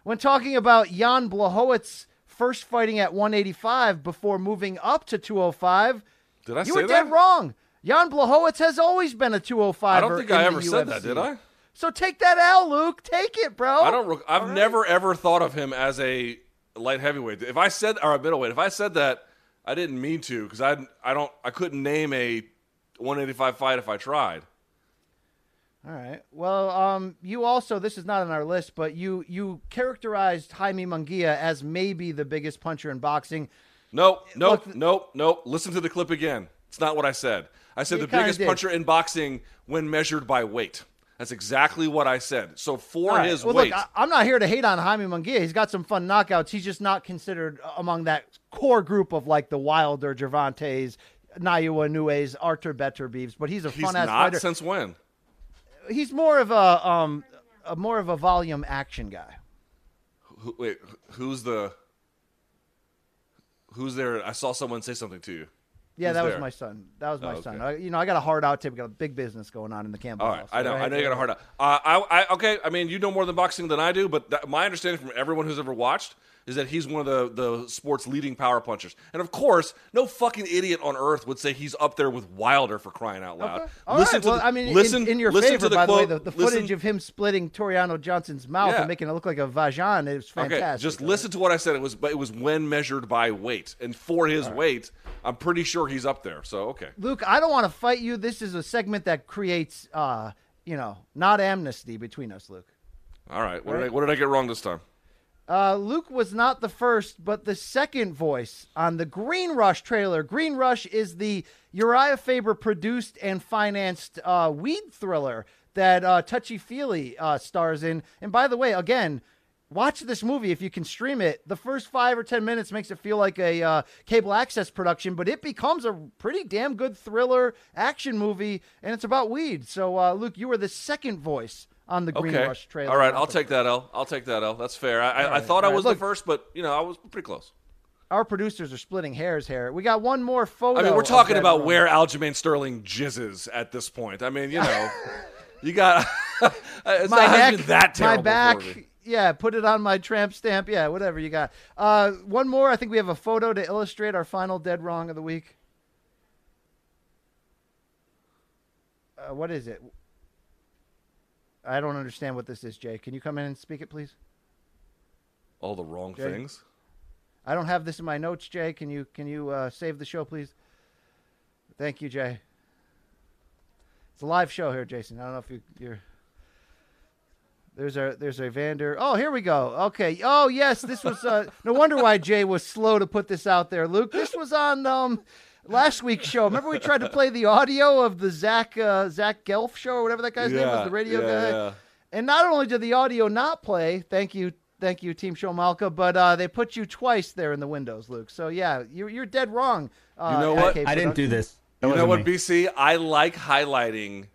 when talking about Jan Blachowicz first fighting at 185 before moving up to 205, Did I you were that? dead wrong. Jan Blachowicz has always been a 205. I don't think I ever said that, did I? So take that L, Luke. Take it, bro. I don't. I've right. never ever thought of him as a light heavyweight. If I said or a middleweight, if I said that, I didn't mean to because I I don't I couldn't name a 185 fight if I tried. All right. Well, um, you also this is not on our list, but you you characterized Jaime Munguia as maybe the biggest puncher in boxing. Nope, nope, Look- nope, nope. Listen to the clip again. It's not what I said. I said the biggest did. puncher in boxing when measured by weight. That's exactly what I said. So for right. his well, weight, look, I, I'm not here to hate on Jaime Munguia. He's got some fun knockouts. He's just not considered among that core group of like the Wilder, Gervantes, Naoya Inoues, Artur Beterbieves. But he's a fun ass not fighter. since when? He's more of a um a more of a volume action guy. Who, wait, who's the Who's there? I saw someone say something to you. Yeah, Who's that was my son. That was my Oh, son. okay. I, you know, I got a hard out tip. We got a big business going on in the Campbell All right, house. I know, Go I know you got a hard out. Uh, I, I, okay. I mean, you know more than boxing than I do, but that, my understanding from everyone who's ever watched is that he's one of the the sport's leading power punchers. And of course, no fucking idiot on earth would say he's up there with Wilder for crying out loud. Okay. All right. to well, the- I mean, in- listen, in, your listen favor, to the by quote, the way, the, the listen- footage of him splitting Taureano Johnson's mouth Yeah. and making it look like a vajan is fantastic. Okay, just All listen to what I said. It was, but it was when measured by weight, and for his weight, I'm pretty sure he's up there. So okay, Luke, I don't want to fight you. This is a segment that creates, uh, you know, not amnesty between us, Luke. all right. What, Did, I, what did I get wrong this time? Uh, Luke was not the first, but the second voice on the Green Rush trailer. Green Rush is the Uriah Faber produced and financed uh, weed thriller that uh, Touchy Feely uh, stars in. And by the way, again, watch this movie if you can stream it. The first five or ten minutes makes it feel like a uh, cable access production, but it becomes a pretty damn good thriller action movie, and it's about weed. So, uh, Luke, you were the second voice on the Green Okay. Rush trailer. All right, I'll take that L. I'll take that L. That's fair. I, I, I right, thought I was the first, but you know, I was pretty close. our producers are splitting hairs here. We got one more photo. I mean, we're talking about room. where Aljamain Sterling jizzes at this point. I mean, you know, you got it's my not neck, that my back. Yeah, put it on my tramp stamp. Yeah, whatever you got. Uh, one more. I think we have a photo to illustrate our final dead wrong of the week. Uh, what is it? I don't understand what this is, Jay. Can you come in and speak it, please? All the wrong Jay? things. I don't have this in my notes, Jay. Can you can you uh, save the show, please? Thank you, Jay. It's a live show here, Jason. I don't know if you, you're. There's a there's a Vander. Oh, here we go. Okay. Oh yes, this was. Uh, no wonder why Jay was slow to put this out there, Luke. This was on um last week's show. Remember we tried to play the audio of the Zach uh, Zach Gelf show or whatever that guy's name was, the radio yeah, guy. yeah. And not only did the audio not play, thank you, thank you, Team Show Malka, but uh, they put you twice there in the windows, Luke. So yeah, you're you're dead wrong. Uh, You know what? I didn't do this. That You know what, me. BC? I like highlighting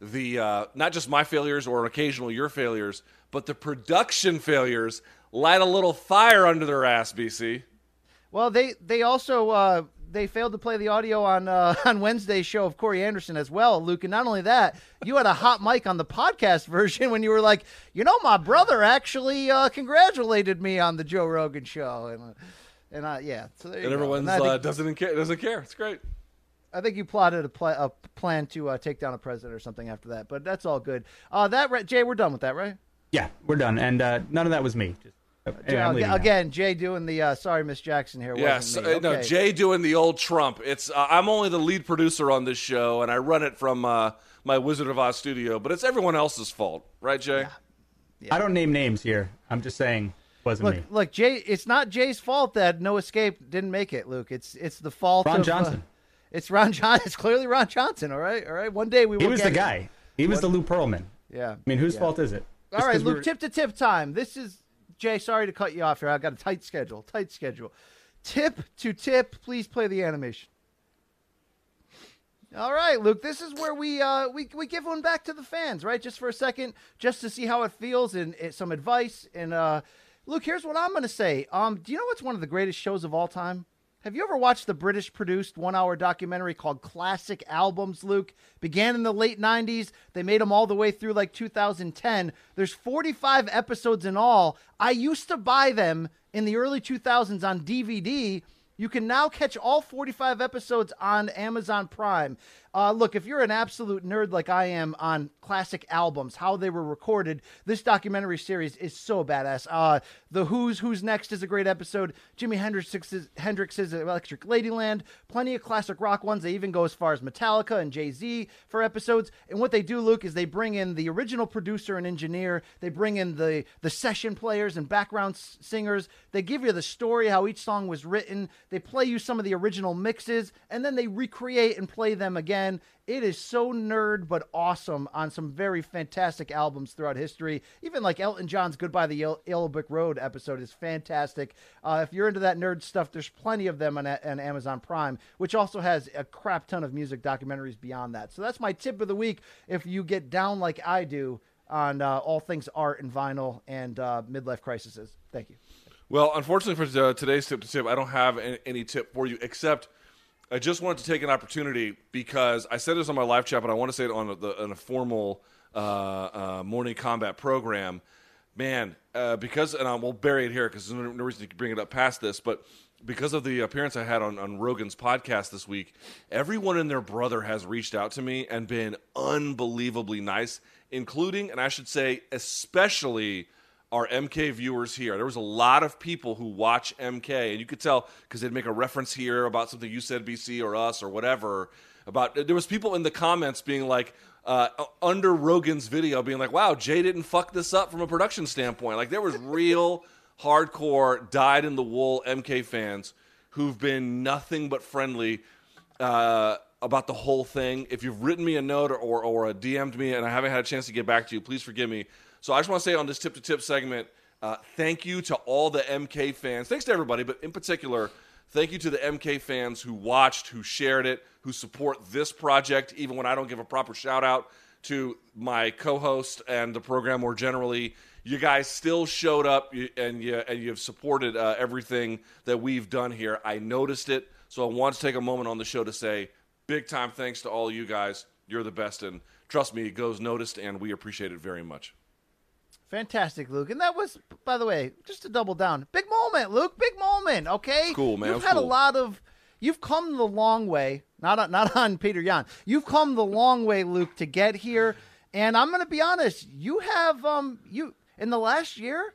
the uh, not just my failures or occasional your failures, but the production failures. Light a little fire under their ass, BC. Well, they they also uh, they failed to play the audio on uh, on Wednesday's show of Corey Anderson as well, Luke. And not only that, you had a hot mic on the podcast version when you were like, you know, my brother actually uh, congratulated me on the Joe Rogan show, and uh, and uh, yeah, so there you And go. everyone's And I think- uh, doesn't care. Doesn't care. It's great. I think you plotted a, pla- a plan to uh, take down a president or something after that, but that's all good. Uh, that right, Jay, we're done with that, right? Yeah, we're done, and uh, none of that was me. Just, anyway, I'm now. again, Jay doing the uh, sorry, Miss Jackson here. Yes, wasn't me. uh, no, Jay doing the old Trump. It's uh, I'm only the lead producer on this show, and I run it from uh, my Wizard of Oz studio. But it's everyone else's fault, right, Jay? Yeah. I don't name names here. I'm just saying, wasn't Look, me. look, Jay. It's not Jay's fault that No Escape didn't make it, Luke. It's it's the fault Ron of uh, Johnson. it's Ron Johnson. It's clearly Ron Johnson. All right, all right. One day we will. He was get the him. guy. He was the Lou Pearlman. Yeah. I mean, whose yeah. fault is it? All Just right, 'cause Luke. we're- Tip to tip time. This is Jay. Sorry to cut you off here. I've got a tight schedule. Tight schedule. Tip to tip. Please play the animation. All right, Luke. This is where we uh, we we give one back to the fans, right? Just for a second, just to see how it feels and, and some advice. And uh, Luke, here's what I'm going to say. Um, do you know what's one of the greatest shows of all time? Have you ever watched the British produced one hour documentary called Classic Albums, Luke? Began in the late 90s. They made them all the way through like 2010. There's 45 episodes in all. I used to buy them in the early 2000s on DVD. You can now catch all 45 episodes on Amazon Prime. Uh, look, if you're an absolute nerd like I am on classic albums, how they were recorded, this documentary series is so badass. Uh, the Who's Who's Next is a great episode. Jimi Hendrix's, Hendrix's Electric Ladyland, plenty of classic rock ones. They even go as far as Metallica and Jay Z for episodes. And what they do, Luke, is they bring in the original producer and engineer. They bring in the the session players and background s- singers. They give you the story, how each song was written. They play you some of the original mixes, and then they recreate and play them again. It is so nerd but awesome on some very fantastic albums throughout history. Even like Elton John's "Goodbye the Yellow, Brick Road" episode is fantastic. Uh, if you're into that nerd stuff, there's plenty of them on, on Amazon Prime, which also has a crap ton of music documentaries beyond that. So that's my tip of the week. If you get down like I do on uh, all things art and vinyl and uh, midlife crises, thank you. Well, unfortunately for uh, today's tip to tip, I don't have any tip for you except I just wanted to take an opportunity because I said this on my live chat, but I want to say it on, the, on a formal uh, uh, Morning Kombat program. Man, uh, because and I will bury it here because there's no, no reason to bring it up past this, but because of the appearance I had on, on Rogan's podcast this week, everyone and their brother has reached out to me and been unbelievably nice, including, and I should say, especially our MK viewers here. There was a lot of people who watch MK, and you could tell because they'd make a reference here about something you said, BC, or us, or whatever. About there was people in the comments being like, uh, under Rogan's video, being like, "Wow, Jay didn't fuck this up from a production standpoint." Like there was real hardcore, dyed in the wool MK fans who've been nothing but friendly. Uh, about the whole thing. If you've written me a note or, or, or DM'd me and I haven't had a chance to get back to you, please forgive me. So I just want to say on this tip to tip segment, uh, thank you to all the MK fans. Thanks to everybody, but in particular, thank you to the MK fans who watched, who shared it, who support this project, even when I don't give a proper shout out to my co host and the program more generally. You guys still showed up and you, and you've supported uh, everything that we've done here. I noticed it, so I want to take a moment on the show to say big time thanks to all you guys. You're the best, and trust me, it goes noticed, and we appreciate it very much. Fantastic, Luke. And that was, by the way, just to double down, big moment, Luke. Big moment. Okay, cool, man. You've had cool. a lot of, you've come the long way. Not on, not on Petr Yan. You've come the long way, Luke, to get here. And I'm going to be honest. You have, um, you in the last year,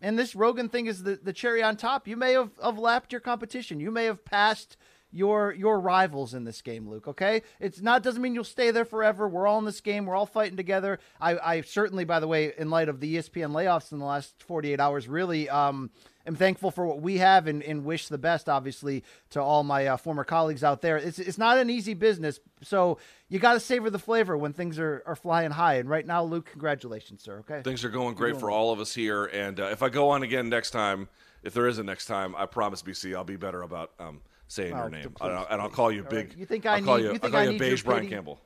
and this Rogan thing is the, the cherry on top. You may have, have lapped your competition. You may have passed your your rivals in this game, Luke. Okay, it's not doesn't mean you'll stay there forever. We're all in this game. We're all fighting together. I, I certainly, by the way, in light of the ESPN layoffs in the last 48 hours, really um, am thankful for what we have and, and wish the best, obviously, to all my uh, former colleagues out there. It's it's not an easy business, so you got to savor the flavor when things are, are flying high. And right now, Luke, congratulations, sir. Okay, things are going great for all of us here. And uh, if I go on again next time, if there is a next time, I promise, BC, I'll be better about. Um, saying oh, your name, please, and, I'll, and I'll call you big. Right. You think I I'll call need? You, you think I'll I you beige Brian Campbell.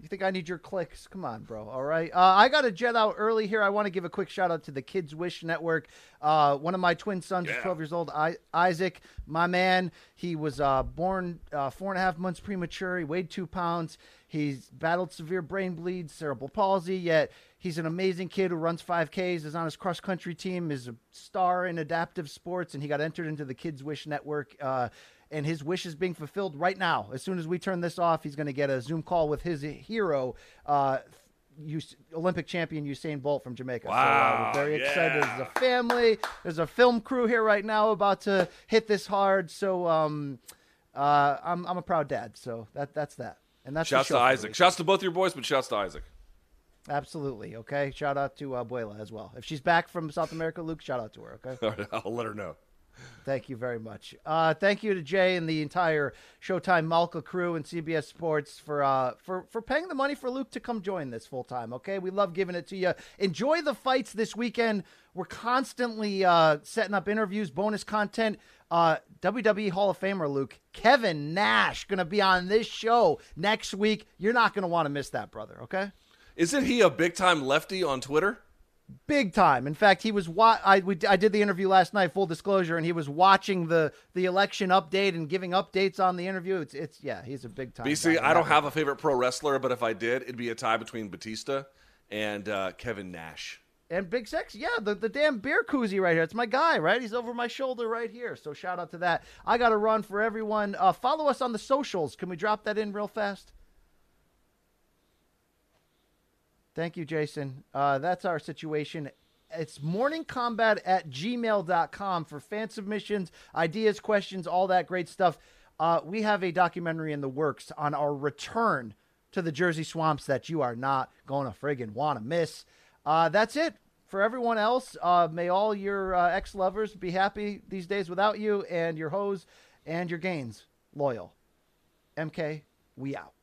You think I need your clicks? Come on, bro. All right. Uh, I got a jet out early here. I want to give a quick shout out to the Kids Wish Network. Uh, one of my twin sons yeah. is 12 years old. I, Isaac, my man, he was uh, born uh, four and a half months premature. He weighed two pounds. He's battled severe brain bleed, cerebral palsy, yet he's an amazing kid who runs 5Ks, is on his cross country team, is a star in adaptive sports, and he got entered into the Kids Wish Network uh, and his wish is being fulfilled right now. As soon as we turn this off, he's going to get a Zoom call with his hero, uh, Olympic champion Usain Bolt from Jamaica. Wow, so uh, we're very yeah. excited. There's a family. There's a film crew here right now about to hit this hard. So um, uh, I'm I'm a proud dad. So that that's that. And that's shouts to Isaac. Shouts to both your boys, but shouts to Isaac. Absolutely. Okay. Shout out to uh, Abuela as well. If she's back from South America, Luke, shout out to her. Okay. I'll let her know. Thank you very much. Uh, thank you to Jay and the entire Showtime Malka crew and CBS Sports for uh, for for paying the money for Luke to come join this full time. Okay, we love giving it to you. Enjoy the fights this weekend. We're constantly uh, setting up interviews, bonus content. Uh, WWE Hall of Famer Luke Kevin Nash going to be on this show next week. You're not going to want to miss that, brother. Okay. Isn't he a big time lefty on Twitter? Big time. In fact, he was wa- I we, I did the interview last night, full disclosure, and he was watching the the election update and giving updates on the interview. It's it's yeah, he's a big time. BC, I don't have a favorite pro wrestler, but if I did, it'd be a tie between Batista and uh, Kevin Nash. And Big Sex, yeah, the, the damn beer koozie right here. It's my guy, right? He's over my shoulder right here. So shout out to that. I got to run for everyone. Uh, follow us on the socials. Can we drop that in real fast? Thank you, Jason. Uh, that's our situation. It's morningkombat at gmail.com for fan submissions, ideas, questions, all that great stuff. Uh, we have a documentary in the works on our return to the Jersey swamps that you are not going to friggin' want to miss. Uh, that's it. For everyone else, uh, may all your uh, ex lovers be happy these days without you and your hoes and your gains loyal. MK, we out.